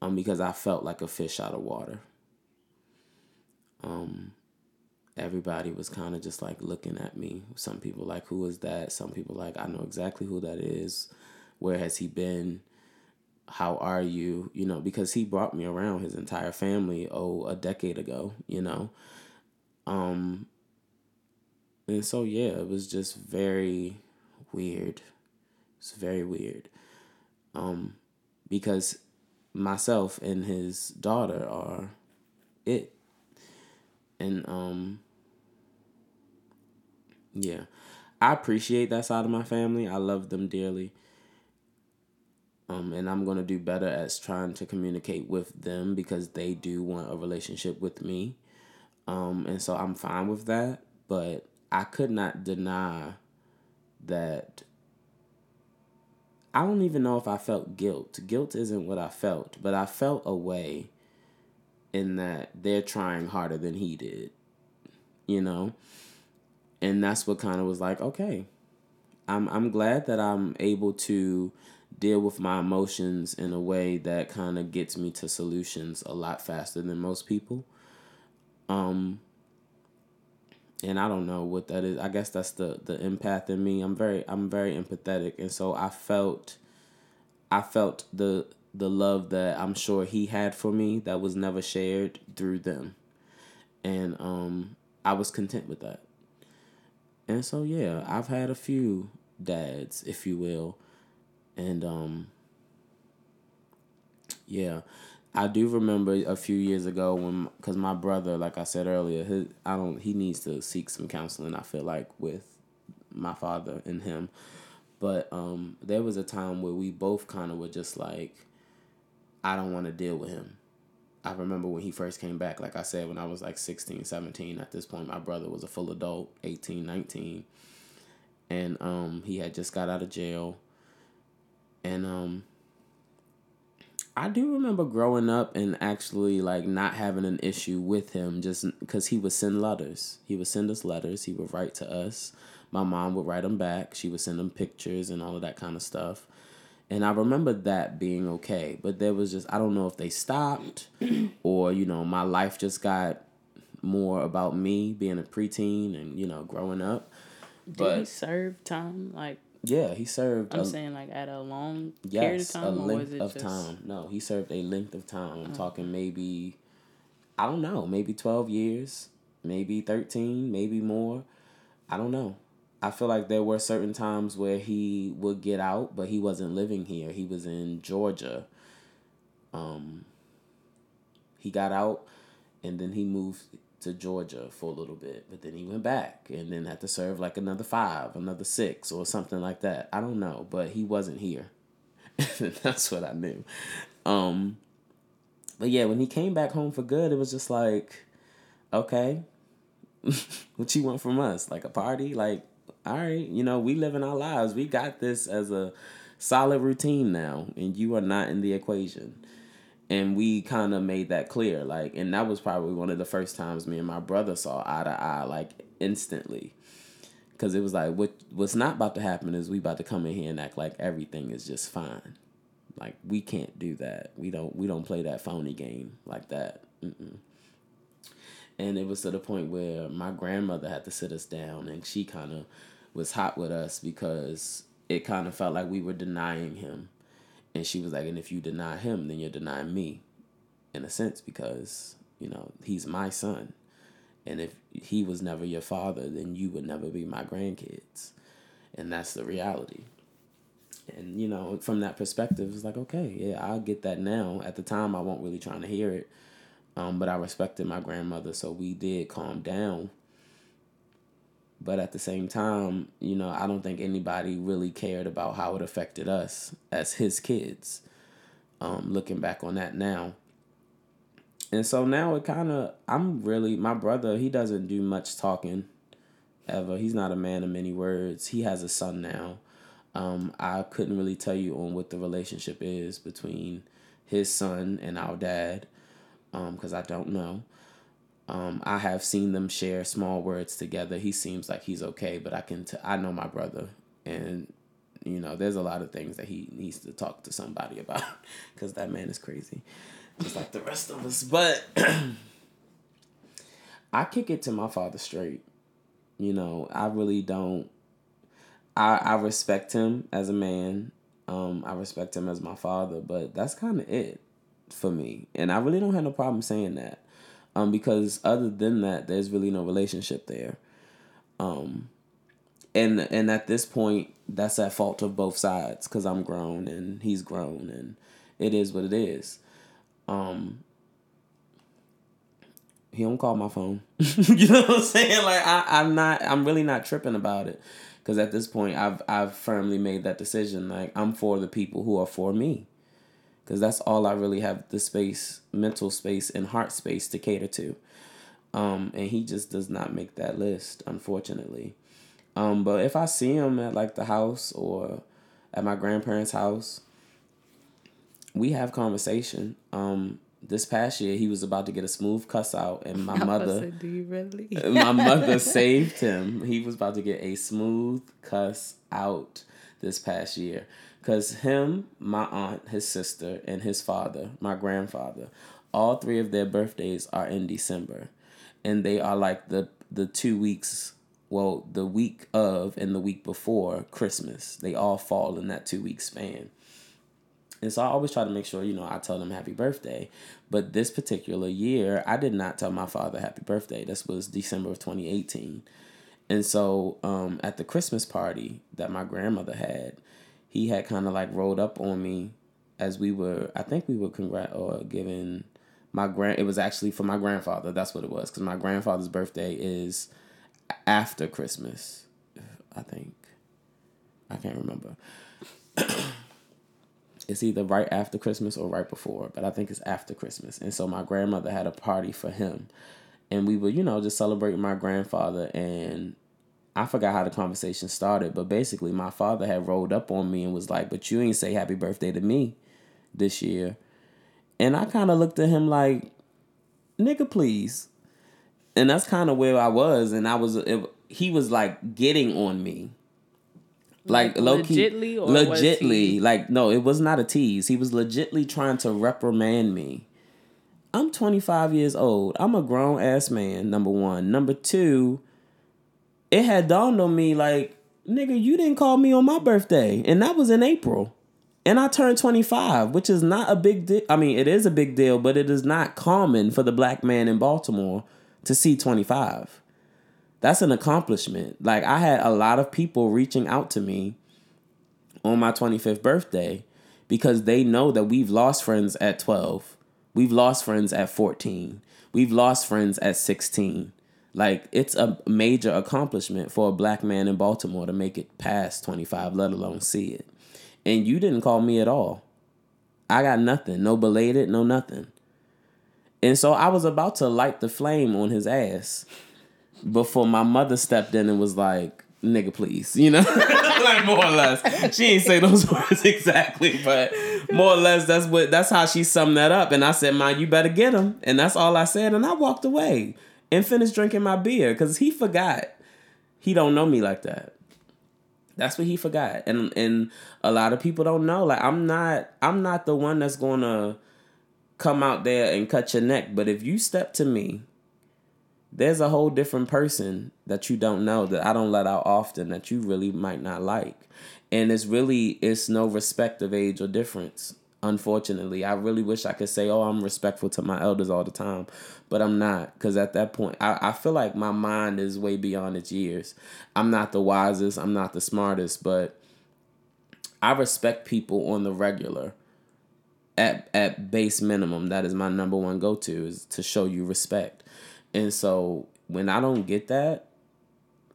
um, because I felt like a fish out of water. Um, everybody was kind of just like looking at me. Some people like, "Who is that?" Some people like, "I know exactly who that is. Where has he been?" how are you you know because he brought me around his entire family oh a decade ago you know um and so yeah it was just very weird. It's very weird. Um because myself and his daughter are it. And um yeah. I appreciate that side of my family. I love them dearly. Um, and I'm to do better at trying to communicate with them because they do want a relationship with me. Um, and so I'm fine with that. But I could not deny that I don't even know if I felt guilt. Guilt isn't what I felt, but I felt a way in that they're trying harder than he did, you know? And that's what kind of was like, okay, I'm I'm glad that I'm able to deal with my emotions in a way that kind of gets me to solutions a lot faster than most people. Um and I don't know what that is. I guess that's the the empath in me. I'm very I'm very empathetic and so I felt I felt the the love that I'm sure he had for me that was never shared through them. And um I was content with that. And so yeah, I've had a few dads, if you will, and um yeah i do remember a few years ago when because my brother like i said earlier his, i don't he needs to seek some counseling i feel like with my father and him. But um there was a time where we both kind of were just like i don't want to deal with him. I remember when he first came back like i said when i was like 16 17 at this point my brother was a full adult 18 19 and um he had just got out of jail. And um I do remember growing up and actually like not having an issue with him just because he would send letters. He would send us letters. He would write to us. My mom would write them back. She would send them pictures and all of that kind of stuff. And I remember that being okay. But there was just, I don't know if they stopped or, you know, my life just got more about me being a preteen and, you know, growing up. Did but, he serve time? Like, yeah, he served. I'm a, saying like at a long yes, period of time. a length of just... time. No, he served a length of time. I'm oh. talking maybe, I don't know, maybe twelve years, maybe thirteen, maybe more. I don't know. I feel like there were certain times where he would get out, but he wasn't living here. He was in Georgia. Um, he got out, and then he moved to Georgia for a little bit, but then he went back and then had to serve like another five, another six, or something like that. I don't know, but he wasn't here. That's what I knew. Um, but yeah, when he came back home for good, it was just like, okay, what you want from us? Like a party? Like, all right, you know, we living our lives. We got this as a solid routine now, and you are not in the equation and we kind of made that clear like and that was probably one of the first times me and my brother saw eye to eye like instantly. Because it was like what what's not about to happen is we about to come in here and act like everything is just fine. Like we can't do that. We don't we don't play that phony game like that. Mm-mm. and it was to the point where my grandmother had to sit us down and she kind of was hot with us because it kind of felt like we were denying him and she was like, and if you deny him, then you're denying me, in a sense, because, you know, he's my son. And if he was never your father, then you would never be my grandkids. And that's the reality. And, you know, from that perspective, it's like, okay, yeah, I'll get that now. At the time, I wasn't really trying to hear it. Um, but I respected my grandmother, so we did calm down but at the same time, you know, I don't think anybody really cared about how it affected us as his kids. Um, looking back on that now. and so now it kind of I'm really my brother. He doesn't do much talking, ever. He's not a man of many words. He has a son now. Um, I couldn't really tell you on what the relationship is between his son and our dad, because um, I don't know. Um, I have seen them share small words together. He seems like he's okay, but I can t- I know my brother, and you know there's a lot of things that he needs to talk to somebody about, because that man is crazy, just like the rest of us. But I kick it to my father straight. You know, I really don't. I I respect him as a man. Um, I respect him as my father, but that's kind of it for me, and I really don't have no problem saying that um, because other than that, there's really no relationship there. Um, and and at this point, that's at fault of both sides because I'm grown and he's grown, and it is what it is. Um, he don't call my phone. you know what I'm saying? Like I, I'm not. I'm really not tripping about it because at this point, I've I've firmly made that decision. Like I'm for the people who are for me because that's all I really have the space, mental space, and heart space to cater to. Um, and he just does not make that list, unfortunately. Um, but if I see him at like the house or at my grandparents' house, we have conversation. Um, this past year, he was about to get a smooth cuss out, and my mother, you really? my mother saved him. He was about to get a smooth cuss out this past year. Because him, my aunt, his sister, and his father, my grandfather, all three of their birthdays are in December. And they are like the the two weeks well, the week of and the week before Christmas. They all fall in that two week span. And so I always try to make sure, you know, I tell them happy birthday. But this particular year, I did not tell my father happy birthday. This was December of 2018. And so um, at the Christmas party that my grandmother had, he had kind of like rolled up on me as we were I think we were congrat or giving my grand it was actually for my grandfather that's what it was because my grandfather's birthday is after Christmas I think. I can't remember. It's either right after Christmas or right before but I think it's after Christmas. And so my grandmother had a party for him. And we were you know just celebrating my grandfather and I forgot how the conversation started, but basically my father had rolled up on me and was like, "But you ain't say happy birthday to me this year." And I kind of looked at him like, "Nigga, please." And that's kind of where I was and I was it, he was like getting on me. Like, like low key, legitly, like no, it was not a tease. He was legitly trying to reprimand me. I'm 25 years old. I'm a grown ass man. Number one. Number two it had dawned on me like, nigga, you didn't call me on my birthday. And that was in April. And I turned 25, which is not a big deal. I mean, it is a big deal, but it is not common for the black man in Baltimore to see 25. That's an accomplishment. Like, I had a lot of people reaching out to me on my 25th birthday because they know that we've lost friends at 12. We've lost friends at 14. We've lost friends at 16. Like it's a major accomplishment for a black man in Baltimore to make it past 25, let alone see it. And you didn't call me at all. I got nothing, no belated, no nothing. And so I was about to light the flame on his ass before my mother stepped in and was like, nigga, please. You know? like more or less. She ain't say those words exactly, but more or less that's what that's how she summed that up. And I said, Man, you better get him. And that's all I said. And I walked away and finished drinking my beer because he forgot he don't know me like that. That's what he forgot, and and a lot of people don't know. Like I'm not I'm not the one that's gonna come out there and cut your neck. But if you step to me, there's a whole different person that you don't know that I don't let out often that you really might not like. And it's really it's no respect of age or difference. Unfortunately, I really wish I could say, "Oh, I'm respectful to my elders all the time," but I'm not because at that point I, I feel like my mind is way beyond its years. I'm not the wisest, I'm not the smartest, but I respect people on the regular. At at base minimum, that is my number one go to is to show you respect. And so when I don't get that,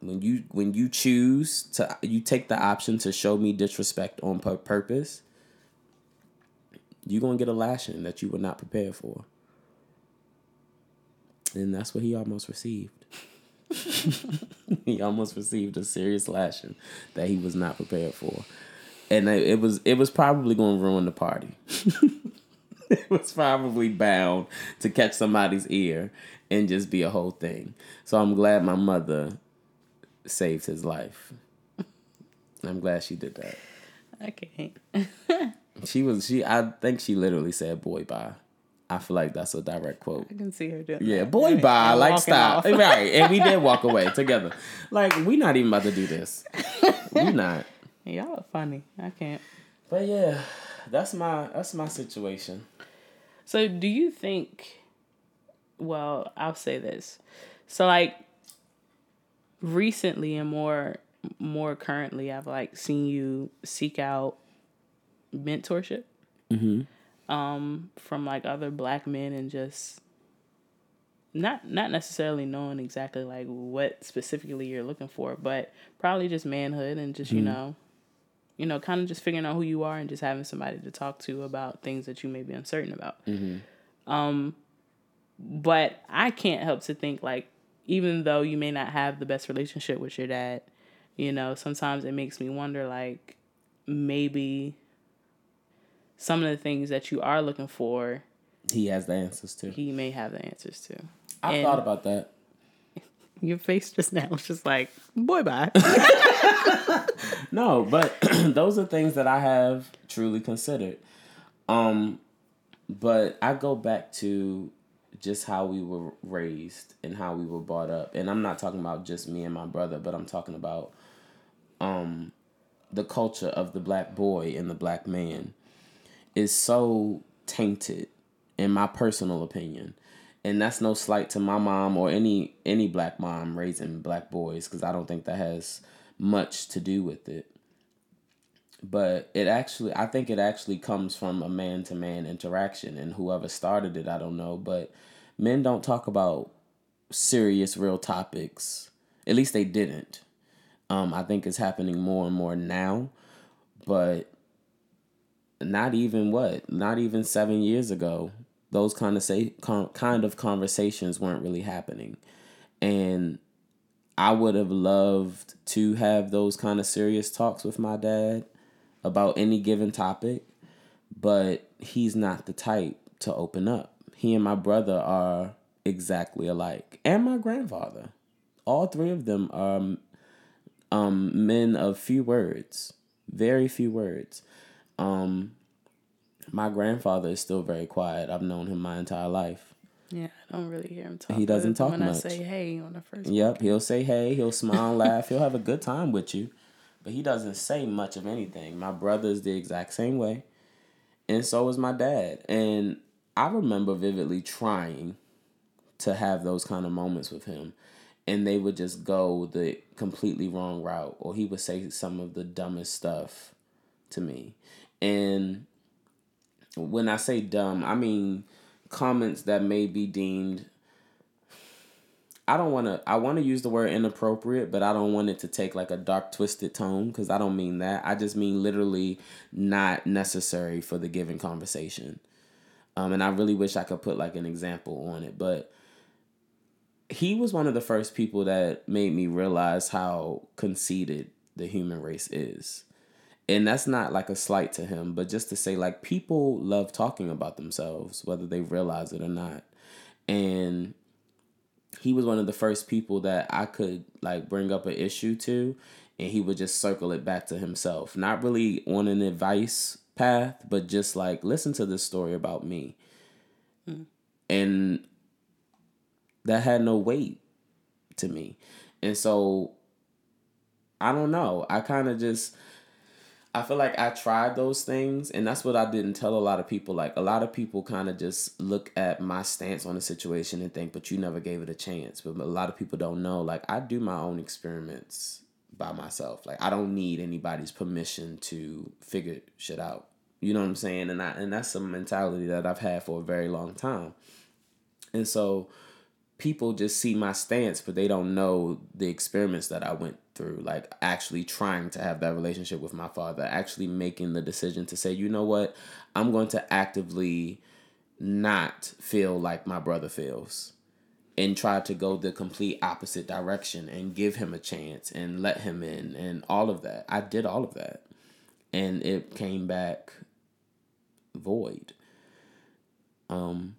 when you when you choose to you take the option to show me disrespect on purpose, you're gonna get a lashing that you were not prepared for. And that's what he almost received. he almost received a serious lashing that he was not prepared for. And it was it was probably going to ruin the party. it was probably bound to catch somebody's ear and just be a whole thing. So I'm glad my mother saved his life. I'm glad she did that. I can't. she was she I think she literally said boy bye. I feel like that's a direct quote. I can see her doing Yeah, that. boy bye, like stop. right. And we did walk away together. Like we not even about to do this. We not. Y'all are funny. I can't. But yeah, that's my that's my situation. So do you think well, I'll say this. So like recently and more more currently I've like seen you seek out mentorship. Mm-hmm. Um from like other black men and just not not necessarily knowing exactly like what specifically you're looking for, but probably just manhood and just, you know, you know, kind of just figuring out who you are and just having somebody to talk to about things that you may be uncertain about. Um, but I can't help to think like, even though you may not have the best relationship with your dad, you know, sometimes it makes me wonder like maybe some of the things that you are looking for, He has the answers to. he may have the answers to. I and- thought about that. Your face just now was just like, boy, bye. No, but those are things that I have truly considered. Um, but I go back to just how we were raised and how we were brought up, and I'm not talking about just me and my brother, but I'm talking about um the culture of the black boy and the black man is so tainted, in my personal opinion. And that's no slight to my mom or any any black mom raising black boys, because I don't think that has much to do with it. But it actually, I think it actually comes from a man to man interaction, and whoever started it, I don't know. But men don't talk about serious, real topics. At least they didn't. Um, I think it's happening more and more now, but not even what, not even seven years ago, those kind of say kind of conversations weren't really happening, and I would have loved to have those kind of serious talks with my dad about any given topic, but he's not the type to open up. He and my brother are exactly alike, and my grandfather. All three of them are um, men of few words, very few words. Um, my grandfather is still very quiet. I've known him my entire life. yeah, I don't really hear him talk. He doesn't talk when I say hey on the first Yep, he'll say hey, he'll smile, laugh, he'll have a good time with you, but he doesn't say much of anything. My brother is the exact same way, and so is my dad. And I remember vividly trying to have those kind of moments with him, and they would just go the completely wrong route, or he would say some of the dumbest stuff to me. And when I say dumb, I mean comments that may be deemed I don't want to I want to use the word inappropriate, but I don't want it to take like a dark twisted tone cuz I don't mean that. I just mean literally not necessary for the given conversation. Um and I really wish I could put like an example on it, but he was one of the first people that made me realize how conceited the human race is. And that's not like a slight to him, but just to say like people love talking about themselves whether they realize it or not. And he was one of the first people that I could like bring up an issue to and he would just circle it back to himself. Not really on an advice path, but just like listen to this story about me. Mm. And that had no weight to me. And so I don't know. I kind of just I feel like I tried those things, and that's what I didn't tell a lot of people. Like a lot of people kind of just look at my stance on the situation and think, "But you never gave it a chance." But a lot of people don't know. Like I do my own experiments by myself. Like I don't need anybody's permission to figure shit out. You know what I'm saying? And I and that's a mentality that I've had for a very long time. And so people just see my stance, but they don't know the experiments that I went through. Like actually trying to have that relationship with my father, actually making the decision to say, you know what, I'm going to actively not feel like my brother feels. and try to go the complete opposite direction and give him a chance and let him in and all of that. I did all of that. And it came back void. Um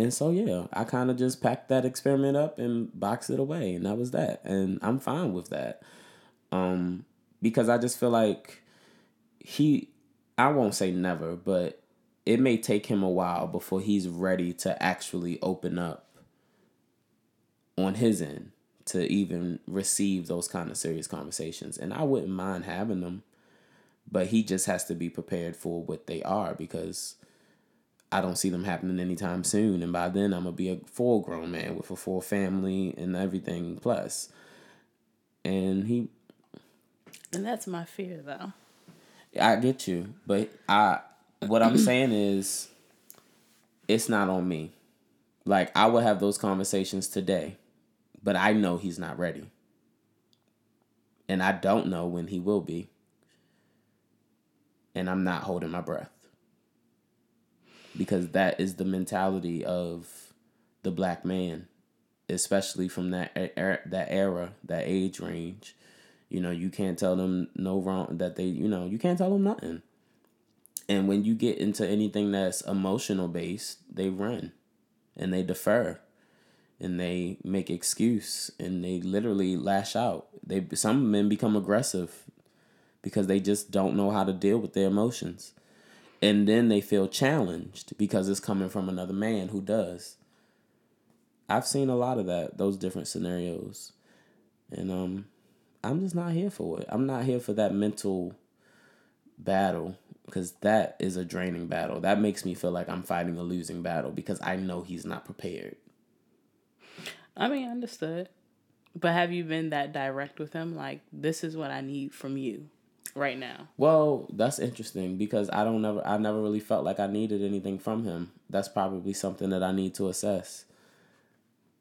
and so yeah, I kind of just packed that experiment up and boxed it away and that was that. And I'm fine with that. Um because I just feel like he I won't say never, but it may take him a while before he's ready to actually open up on his end to even receive those kind of serious conversations. And I wouldn't mind having them, but he just has to be prepared for what they are because I don't see them happening anytime soon. And by then, I'm going to be a full grown man with a full family and everything plus. And he. And that's my fear, though. I get you, but I what I'm saying is it's not on me. Like I would have those conversations today, but I know he's not ready. And I don't know when he will be. And I'm not holding my breath. Because that is the mentality of the black man, especially from that era, that era, that age range. You know, you can't tell them no wrong that they, you know, you can't tell them nothing. And when you get into anything that's emotional based, they run and they defer and they make excuse and they literally lash out. They some men become aggressive because they just don't know how to deal with their emotions. And then they feel challenged because it's coming from another man who does. I've seen a lot of that, those different scenarios. And um I'm just not here for it. I'm not here for that mental battle because that is a draining battle. That makes me feel like I'm fighting a losing battle because I know he's not prepared. I mean, understood. But have you been that direct with him? Like, this is what I need from you right now. Well, that's interesting because I don't never I never really felt like I needed anything from him. That's probably something that I need to assess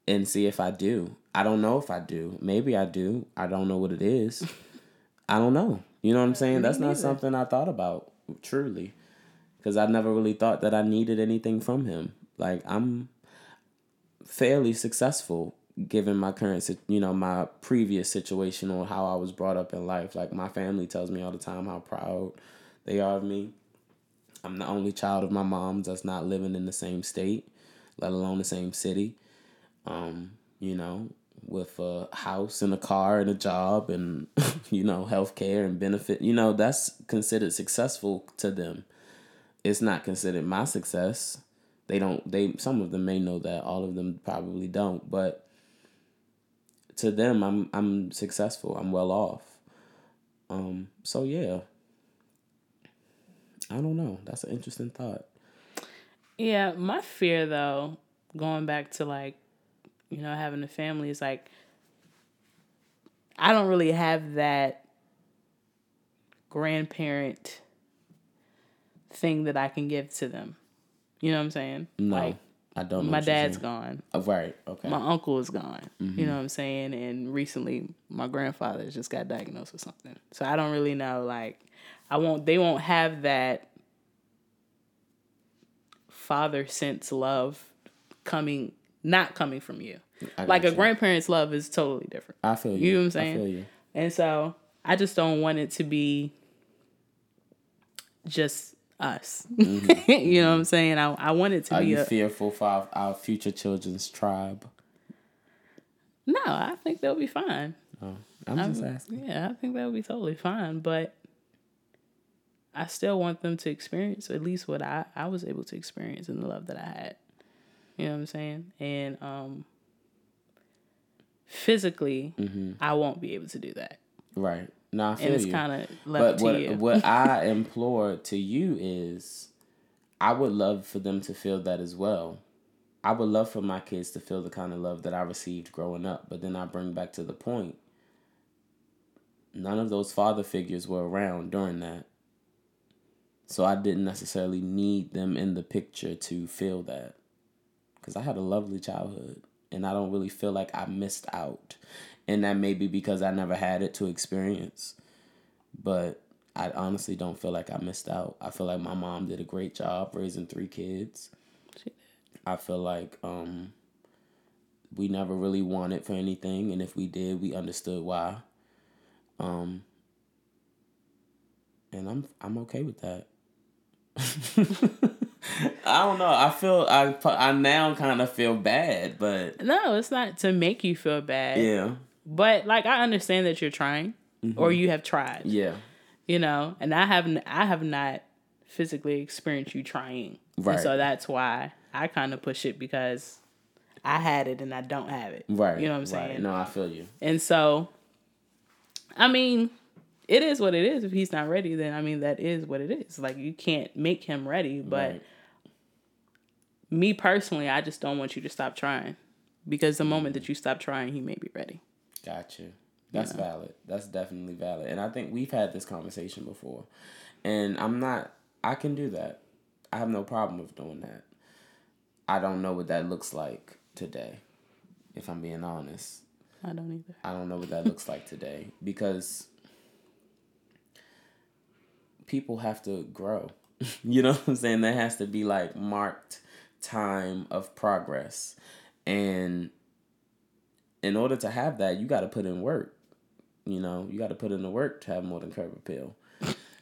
and see if I do. I don't know if I do. Maybe I do. I don't know what it is. I don't know. You know what I'm saying? That's not something I thought about truly because I never really thought that I needed anything from him. Like I'm fairly successful given my current you know my previous situation or how I was brought up in life. Like my family tells me all the time how proud they are of me. I'm the only child of my mom that's not living in the same state, let alone the same city. Um, you know, with a house and a car and a job and you know health care and benefit you know that's considered successful to them it's not considered my success they don't they some of them may know that all of them probably don't but to them i'm i'm successful i'm well off um so yeah i don't know that's an interesting thought yeah my fear though going back to like you know, having a family is like I don't really have that grandparent thing that I can give to them. You know what I'm saying? No. Like, I don't know. My dad's gone. Oh, right. Okay. My uncle is gone. Mm-hmm. You know what I'm saying? And recently my grandfather just got diagnosed with something. So I don't really know like I won't they won't have that father sense love coming not coming from you. Like you. a grandparent's love is totally different. I feel you. You know what I'm saying? And so I just don't want it to be just us. Mm-hmm. you know what I'm saying? I, I want it to Are be. Are you a, fearful for our, our, future children's tribe? No, I think they'll be fine. Oh, I'm just I'm, asking. Yeah, I think they'll be totally fine. But I still want them to experience at least what I, I was able to experience in the love that I had. You know what I'm saying? And um, physically, mm-hmm. I won't be able to do that. Right. No, I feel and it's kind of left but what, you. what I implore to you is, I would love for them to feel that as well. I would love for my kids to feel the kind of love that I received growing up. But then I bring back to the point. None of those father figures were around during that. So I didn't necessarily need them in the picture to feel that because I had a lovely childhood and I don't really feel like I missed out. And that may be because I never had it to experience. But I honestly don't feel like I missed out. I feel like my mom did a great job raising three kids. I feel like um we never really wanted for anything, and if we did, we understood why. Um, and I'm I'm okay with that. I don't know. I feel I I now kind of feel bad, but no, it's not to make you feel bad. Yeah. But like I understand that you're trying, mm-hmm. or you have tried. Yeah. You know, and I haven't. I have not physically experienced you trying. Right. And so that's why I kind of push it because I had it and I don't have it. Right. You know what I'm saying? Right. No, I feel you. And so, I mean, it is what it is. If he's not ready, then I mean that is what it is. Like you can't make him ready, but right. me personally, I just don't want you to stop trying. Because the moment that you stop trying, he may be ready. Got you. That's valid. That's definitely valid. And I think we've had this conversation before. And I'm not I can do that. I have no problem with doing that. I don't know what that looks like today, if I'm being honest. I don't either. I don't know what that looks like today because people have to grow. you know what I'm saying? There has to be like marked time of progress. And in order to have that, you got to put in work. You know, you got to put in the work to have more than curb appeal.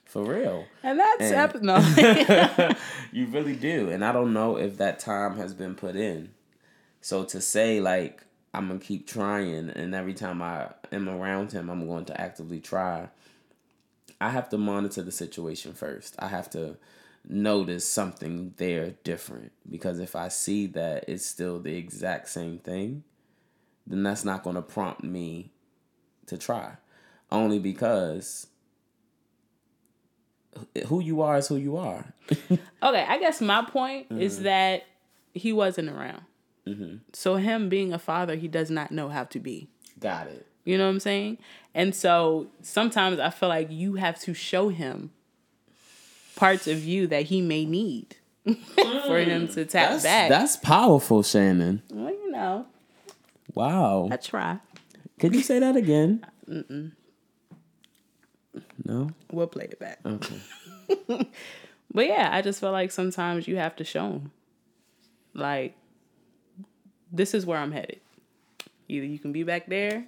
For real. And that's and. No. you really do. And I don't know if that time has been put in. So to say, like, I'm going to keep trying, and every time I am around him, I'm going to actively try I have to monitor the situation first. I have to notice something there different because if I see that it's still the exact same thing, then that's not going to prompt me to try. Only because who you are is who you are. okay, I guess my point mm-hmm. is that he wasn't around. Mm-hmm. So him being a father, he does not know how to be. Got it. You know what I'm saying? And so sometimes I feel like you have to show him parts of you that he may need for him to tap that's, back. That's powerful, Shannon. Well, you know. Wow. I try. Could you say that again? Mm-mm. No? We'll play it back. Okay. but yeah, I just feel like sometimes you have to show him. Like, this is where I'm headed. Either you can be back there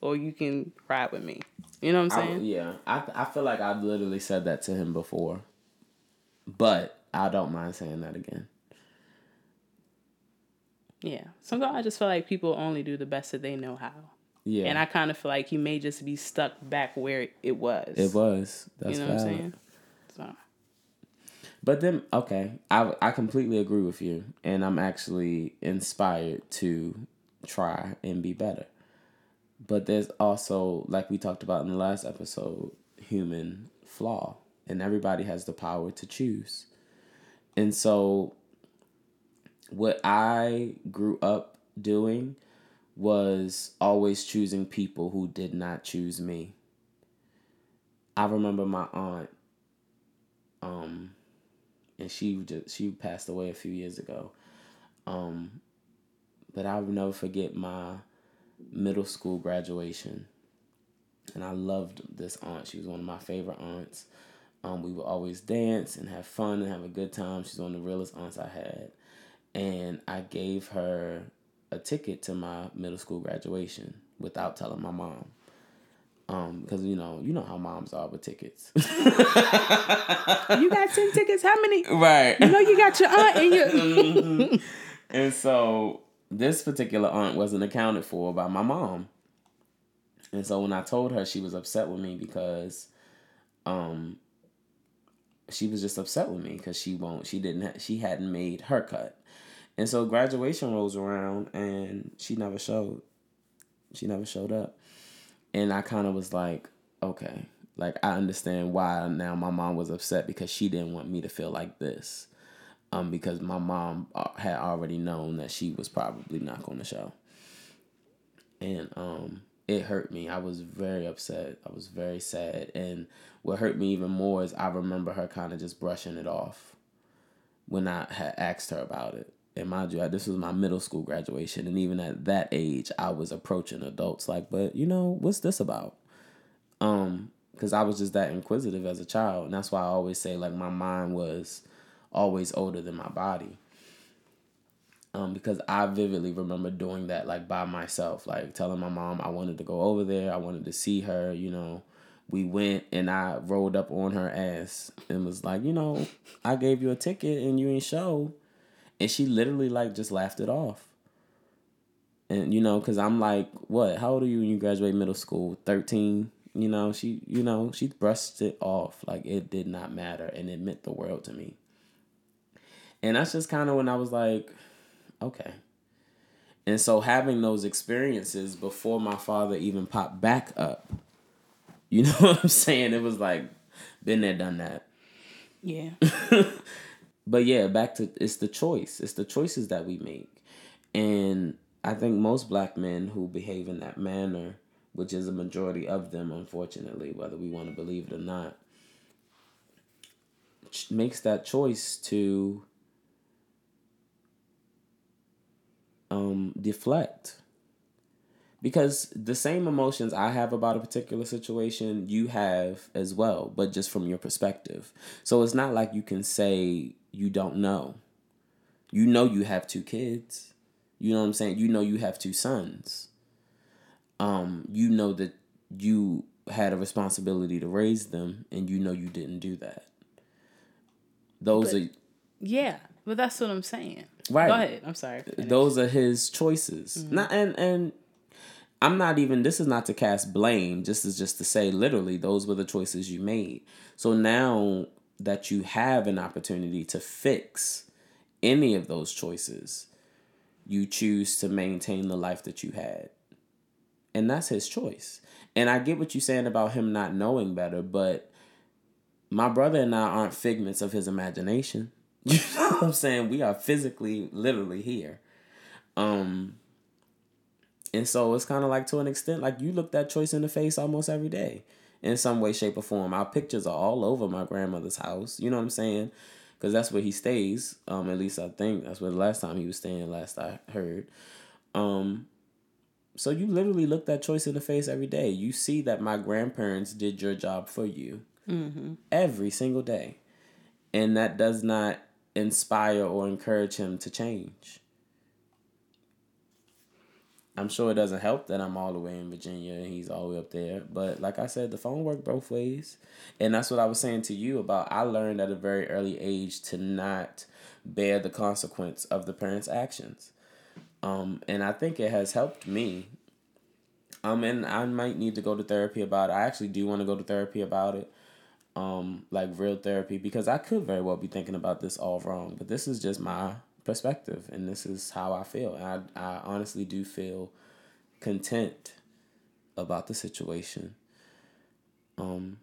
or you can ride with me. You know what I'm saying? I, yeah, I I feel like I've literally said that to him before, but I don't mind saying that again. Yeah, sometimes I just feel like people only do the best that they know how. Yeah, and I kind of feel like he may just be stuck back where it was. It was. That's you know valid. what I'm saying. So. But then, okay, I I completely agree with you, and I'm actually inspired to try and be better. But there's also, like we talked about in the last episode, human flaw. And everybody has the power to choose. And so, what I grew up doing was always choosing people who did not choose me. I remember my aunt, um, and she just she passed away a few years ago. Um, but I will never forget my middle school graduation. And I loved this aunt. She was one of my favorite aunts. Um, we would always dance and have fun and have a good time. She's one of the realest aunts I had. And I gave her a ticket to my middle school graduation without telling my mom. Um, because you know, you know how moms are with tickets. you got ten tickets. How many? Right. You know, you got your aunt and your. mm-hmm. And so this particular aunt wasn't accounted for by my mom. And so when I told her, she was upset with me because um she was just upset with me because she won't she didn't ha- she hadn't made her cut. And so graduation rolls around and she never showed. She never showed up. And I kind of was like, okay, like I understand why now my mom was upset because she didn't want me to feel like this um, because my mom uh, had already known that she was probably not going to show. And um, it hurt me. I was very upset. I was very sad. And what hurt me even more is I remember her kind of just brushing it off when I had asked her about it. And mind you, this was my middle school graduation. And even at that age, I was approaching adults like, but you know, what's this about? Um, because I was just that inquisitive as a child. And that's why I always say, like, my mind was always older than my body. Um, because I vividly remember doing that like by myself, like telling my mom I wanted to go over there, I wanted to see her, you know. We went and I rolled up on her ass and was like, you know, I gave you a ticket and you ain't show. And she literally like just laughed it off. And you know, cause I'm like, what? How old are you when you graduate middle school? Thirteen. You know, she, you know, she brushed it off like it did not matter, and it meant the world to me. And that's just kind of when I was like, okay. And so having those experiences before my father even popped back up, you know what I'm saying? It was like, been there, done that. Yeah. but yeah, back to it's the choice. It's the choices that we make. And I think most black men who behave in that manner, which is a majority of them, unfortunately, whether we want to believe it or not, makes that choice to um, deflect. Because the same emotions I have about a particular situation, you have as well, but just from your perspective. So it's not like you can say you don't know. You know you have two kids. You know what I'm saying? You know you have two sons. Um, you know that you had a responsibility to raise them and you know you didn't do that. Those but, are Yeah, but that's what I'm saying. Right. Go ahead. I'm sorry. Those are his choices. Mm-hmm. Not and and I'm not even this is not to cast blame, just is just to say literally those were the choices you made. So now that you have an opportunity to fix any of those choices, you choose to maintain the life that you had. And that's his choice. And I get what you're saying about him not knowing better, but my brother and I aren't figments of his imagination. You know what I'm saying? We are physically, literally here. Um, and so it's kind of like to an extent, like you look that choice in the face almost every day in some way, shape, or form. Our pictures are all over my grandmother's house. You know what I'm saying? Because that's where he stays. Um, at least I think that's where the last time he was staying. Last I heard. Um, so you literally look that choice in the face every day. You see that my grandparents did your job for you mm-hmm. every single day, and that does not inspire or encourage him to change. I'm sure it doesn't help that I'm all the way in Virginia and he's all the way up there. But like I said, the phone worked both ways. And that's what I was saying to you about I learned at a very early age to not bear the consequence of the parents' actions. Um, and I think it has helped me. Um, and I might need to go to therapy about it. I actually do want to go to therapy about it um, like real therapy because I could very well be thinking about this all wrong, but this is just my perspective and this is how I feel. I, I honestly do feel content about the situation. Um,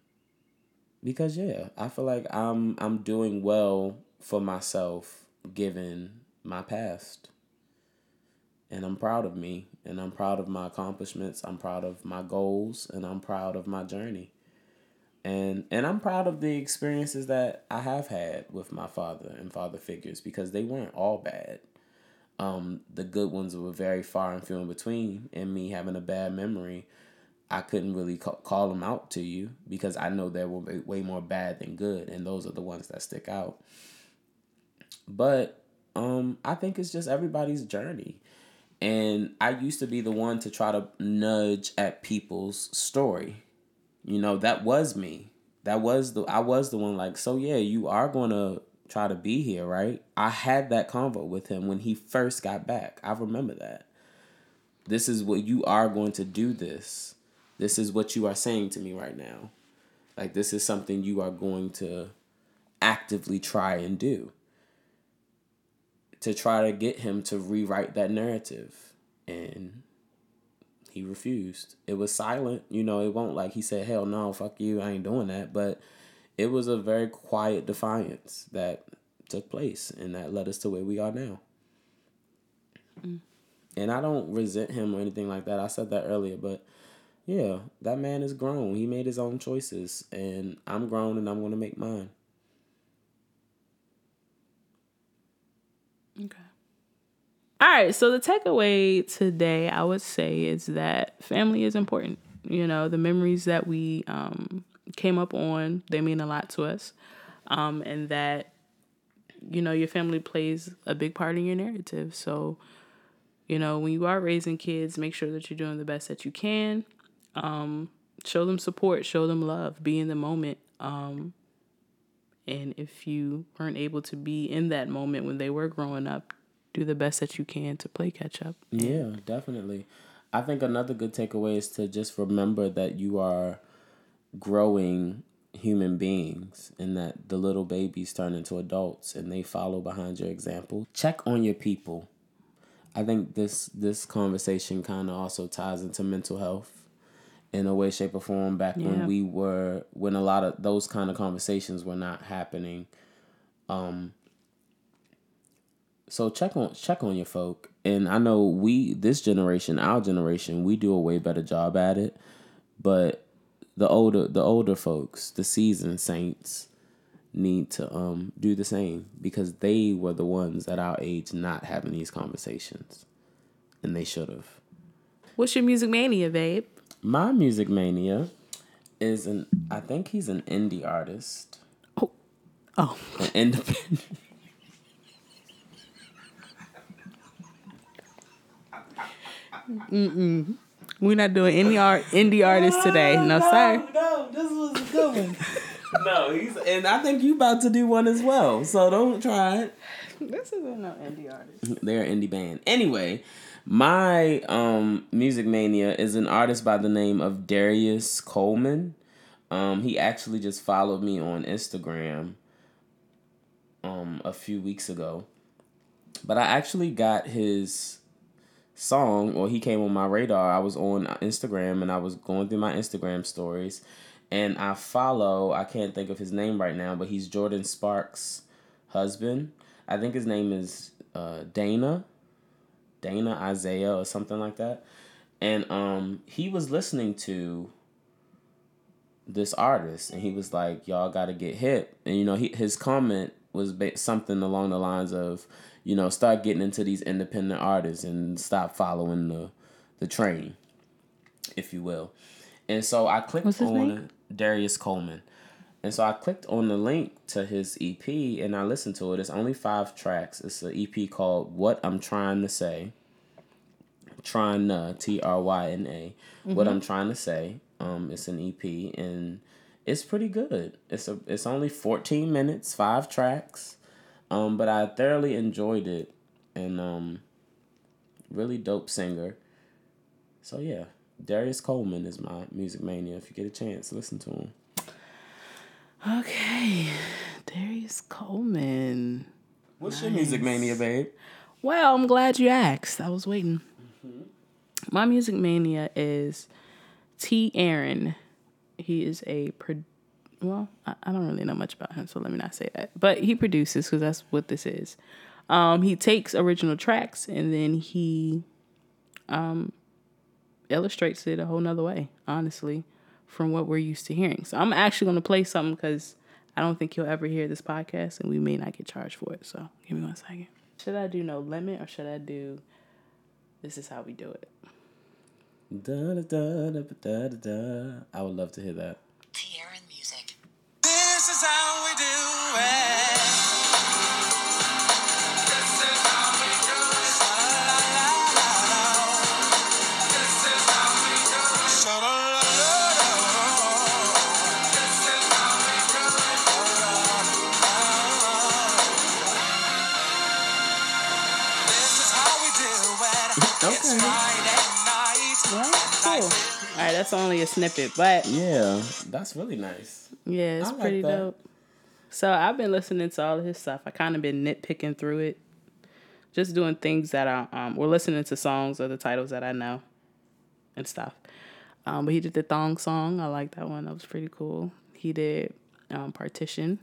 because yeah, I feel like I'm I'm doing well for myself given my past. And I'm proud of me and I'm proud of my accomplishments. I'm proud of my goals and I'm proud of my journey and and I'm proud of the experiences that I have had with my father and father figures because they weren't all bad. Um, the good ones were very far and few in between, and me having a bad memory, I couldn't really call, call them out to you because I know there were way more bad than good, and those are the ones that stick out. But um, I think it's just everybody's journey. And I used to be the one to try to nudge at people's story you know, that was me. That was the I was the one like, so yeah, you are gonna try to be here, right? I had that convo with him when he first got back. I remember that. This is what you are going to do this. This is what you are saying to me right now. Like this is something you are going to actively try and do. To try to get him to rewrite that narrative. And he refused. It was silent, you know, it won't like he said, Hell no, fuck you, I ain't doing that. But it was a very quiet defiance that took place and that led us to where we are now. Mm. And I don't resent him or anything like that. I said that earlier, but yeah, that man is grown. He made his own choices, and I'm grown and I'm going to make mine. Okay. All right, so the takeaway today, I would say, is that family is important. You know, the memories that we um, came up on, they mean a lot to us. Um, and that you know your family plays a big part in your narrative. So, you know, when you are raising kids, make sure that you're doing the best that you can. Um, show them support, show them love, be in the moment. Um, and if you weren't able to be in that moment when they were growing up, do the best that you can to play catch up. Yeah, definitely. I think another good takeaway is to just remember that you are growing human beings and that the little babies turn into adults and they follow behind your example. Check on your people. I think this this conversation kind of also ties into mental health in a way shape or form back yeah. when we were when a lot of those kind of conversations were not happening um so check on check on your folk. And i know we this generation our generation we do a way better job at it. But the older the older folks the seasoned saints need to um do the same because they were the ones at our age not having these conversations. And they should have. What's your music mania babe? My music mania is an i think he's an indie artist. Oh. Oh. An independent Mm-mm. We're not doing any art indie artists today. No, no sir. No, this was a good one. no, he's and I think you about to do one as well. So don't try it. This isn't no indie artist. They're an indie band. Anyway, my um music mania is an artist by the name of Darius Coleman. Um, he actually just followed me on Instagram um a few weeks ago. But I actually got his song or he came on my radar. I was on Instagram and I was going through my Instagram stories and I follow, I can't think of his name right now, but he's Jordin Sparks' husband. I think his name is uh, Dana, Dana Isaiah or something like that. And um, he was listening to this artist and he was like, y'all got to get hip. And, you know, he, his comment was something along the lines of, you know, start getting into these independent artists and stop following the the train, if you will. And so I clicked on name? Darius Coleman. And so I clicked on the link to his EP and I listened to it. It's only five tracks. It's an EP called What I'm Trying to Say. Trying to T R Y N A. Mm-hmm. What I'm trying to say. Um, it's an EP and it's pretty good. It's a it's only 14 minutes, five tracks. Um, but I thoroughly enjoyed it, and um, really dope singer. So yeah, Darius Coleman is my music mania. If you get a chance, listen to him. Okay, Darius Coleman. What's nice. your music mania, babe? Well, I'm glad you asked. I was waiting. Mm-hmm. My music mania is T. Aaron. He is a producer well, I, I, don't really know much about him, so let me not say that. But he produces because that's what this is. Um, he takes original tracks and then he um, illustrates it a whole nother way, honestly, from what we're used to hearing. So I'm actually going to play something because I don't think you'll ever hear this podcast and we may not get charged for it. So give me one second. Should I do No Limit or should I do This Is How We Do It? Da, da, da, da da da. I would love to hear that. This that's only a snippet, but yeah, that's really nice. Yeah, it's like pretty that. dope. So I've been listening to all of his stuff. I kind of been nitpicking through it, just doing things that I um we're listening to songs or the titles that I know, and stuff. Um, but he did the thong song. I like that one. That was pretty cool. He did um, partition,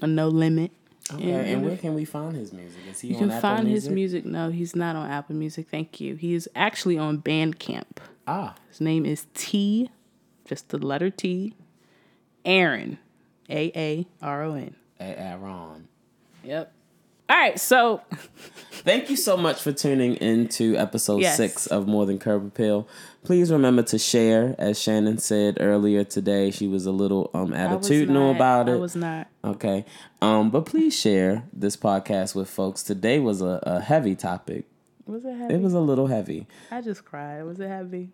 a no limit. Okay, and, and where can we find his music? Is he you can Apple find music? his music. No, he's not on Apple Music. Thank you. He is actually on Bandcamp. Ah, his name is T, just the letter T, Aaron. A A R O N. Aaron. Yep. All right, so Thank you so much for tuning into episode Yes. six of More Than Curb Appeal. Please remember to share. As Shannon said earlier today, she was a little um attitudinal not- about it. I was not. Okay. Um, but please share this podcast with folks. Today was a, a heavy topic. Was it heavy? It was a little heavy. I just cried. Was it heavy?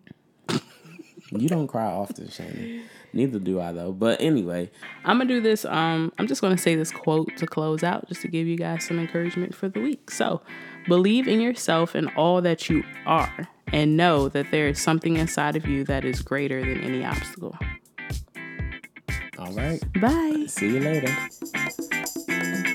You don't cry often, Shannon. Neither do I though. But anyway, I'm gonna do this. Um, I'm just gonna say this quote to close out, just to give you guys some encouragement for the week. So, believe in yourself and all that you are, and know that there is something inside of you that is greater than any obstacle. all right. Bye. See you later.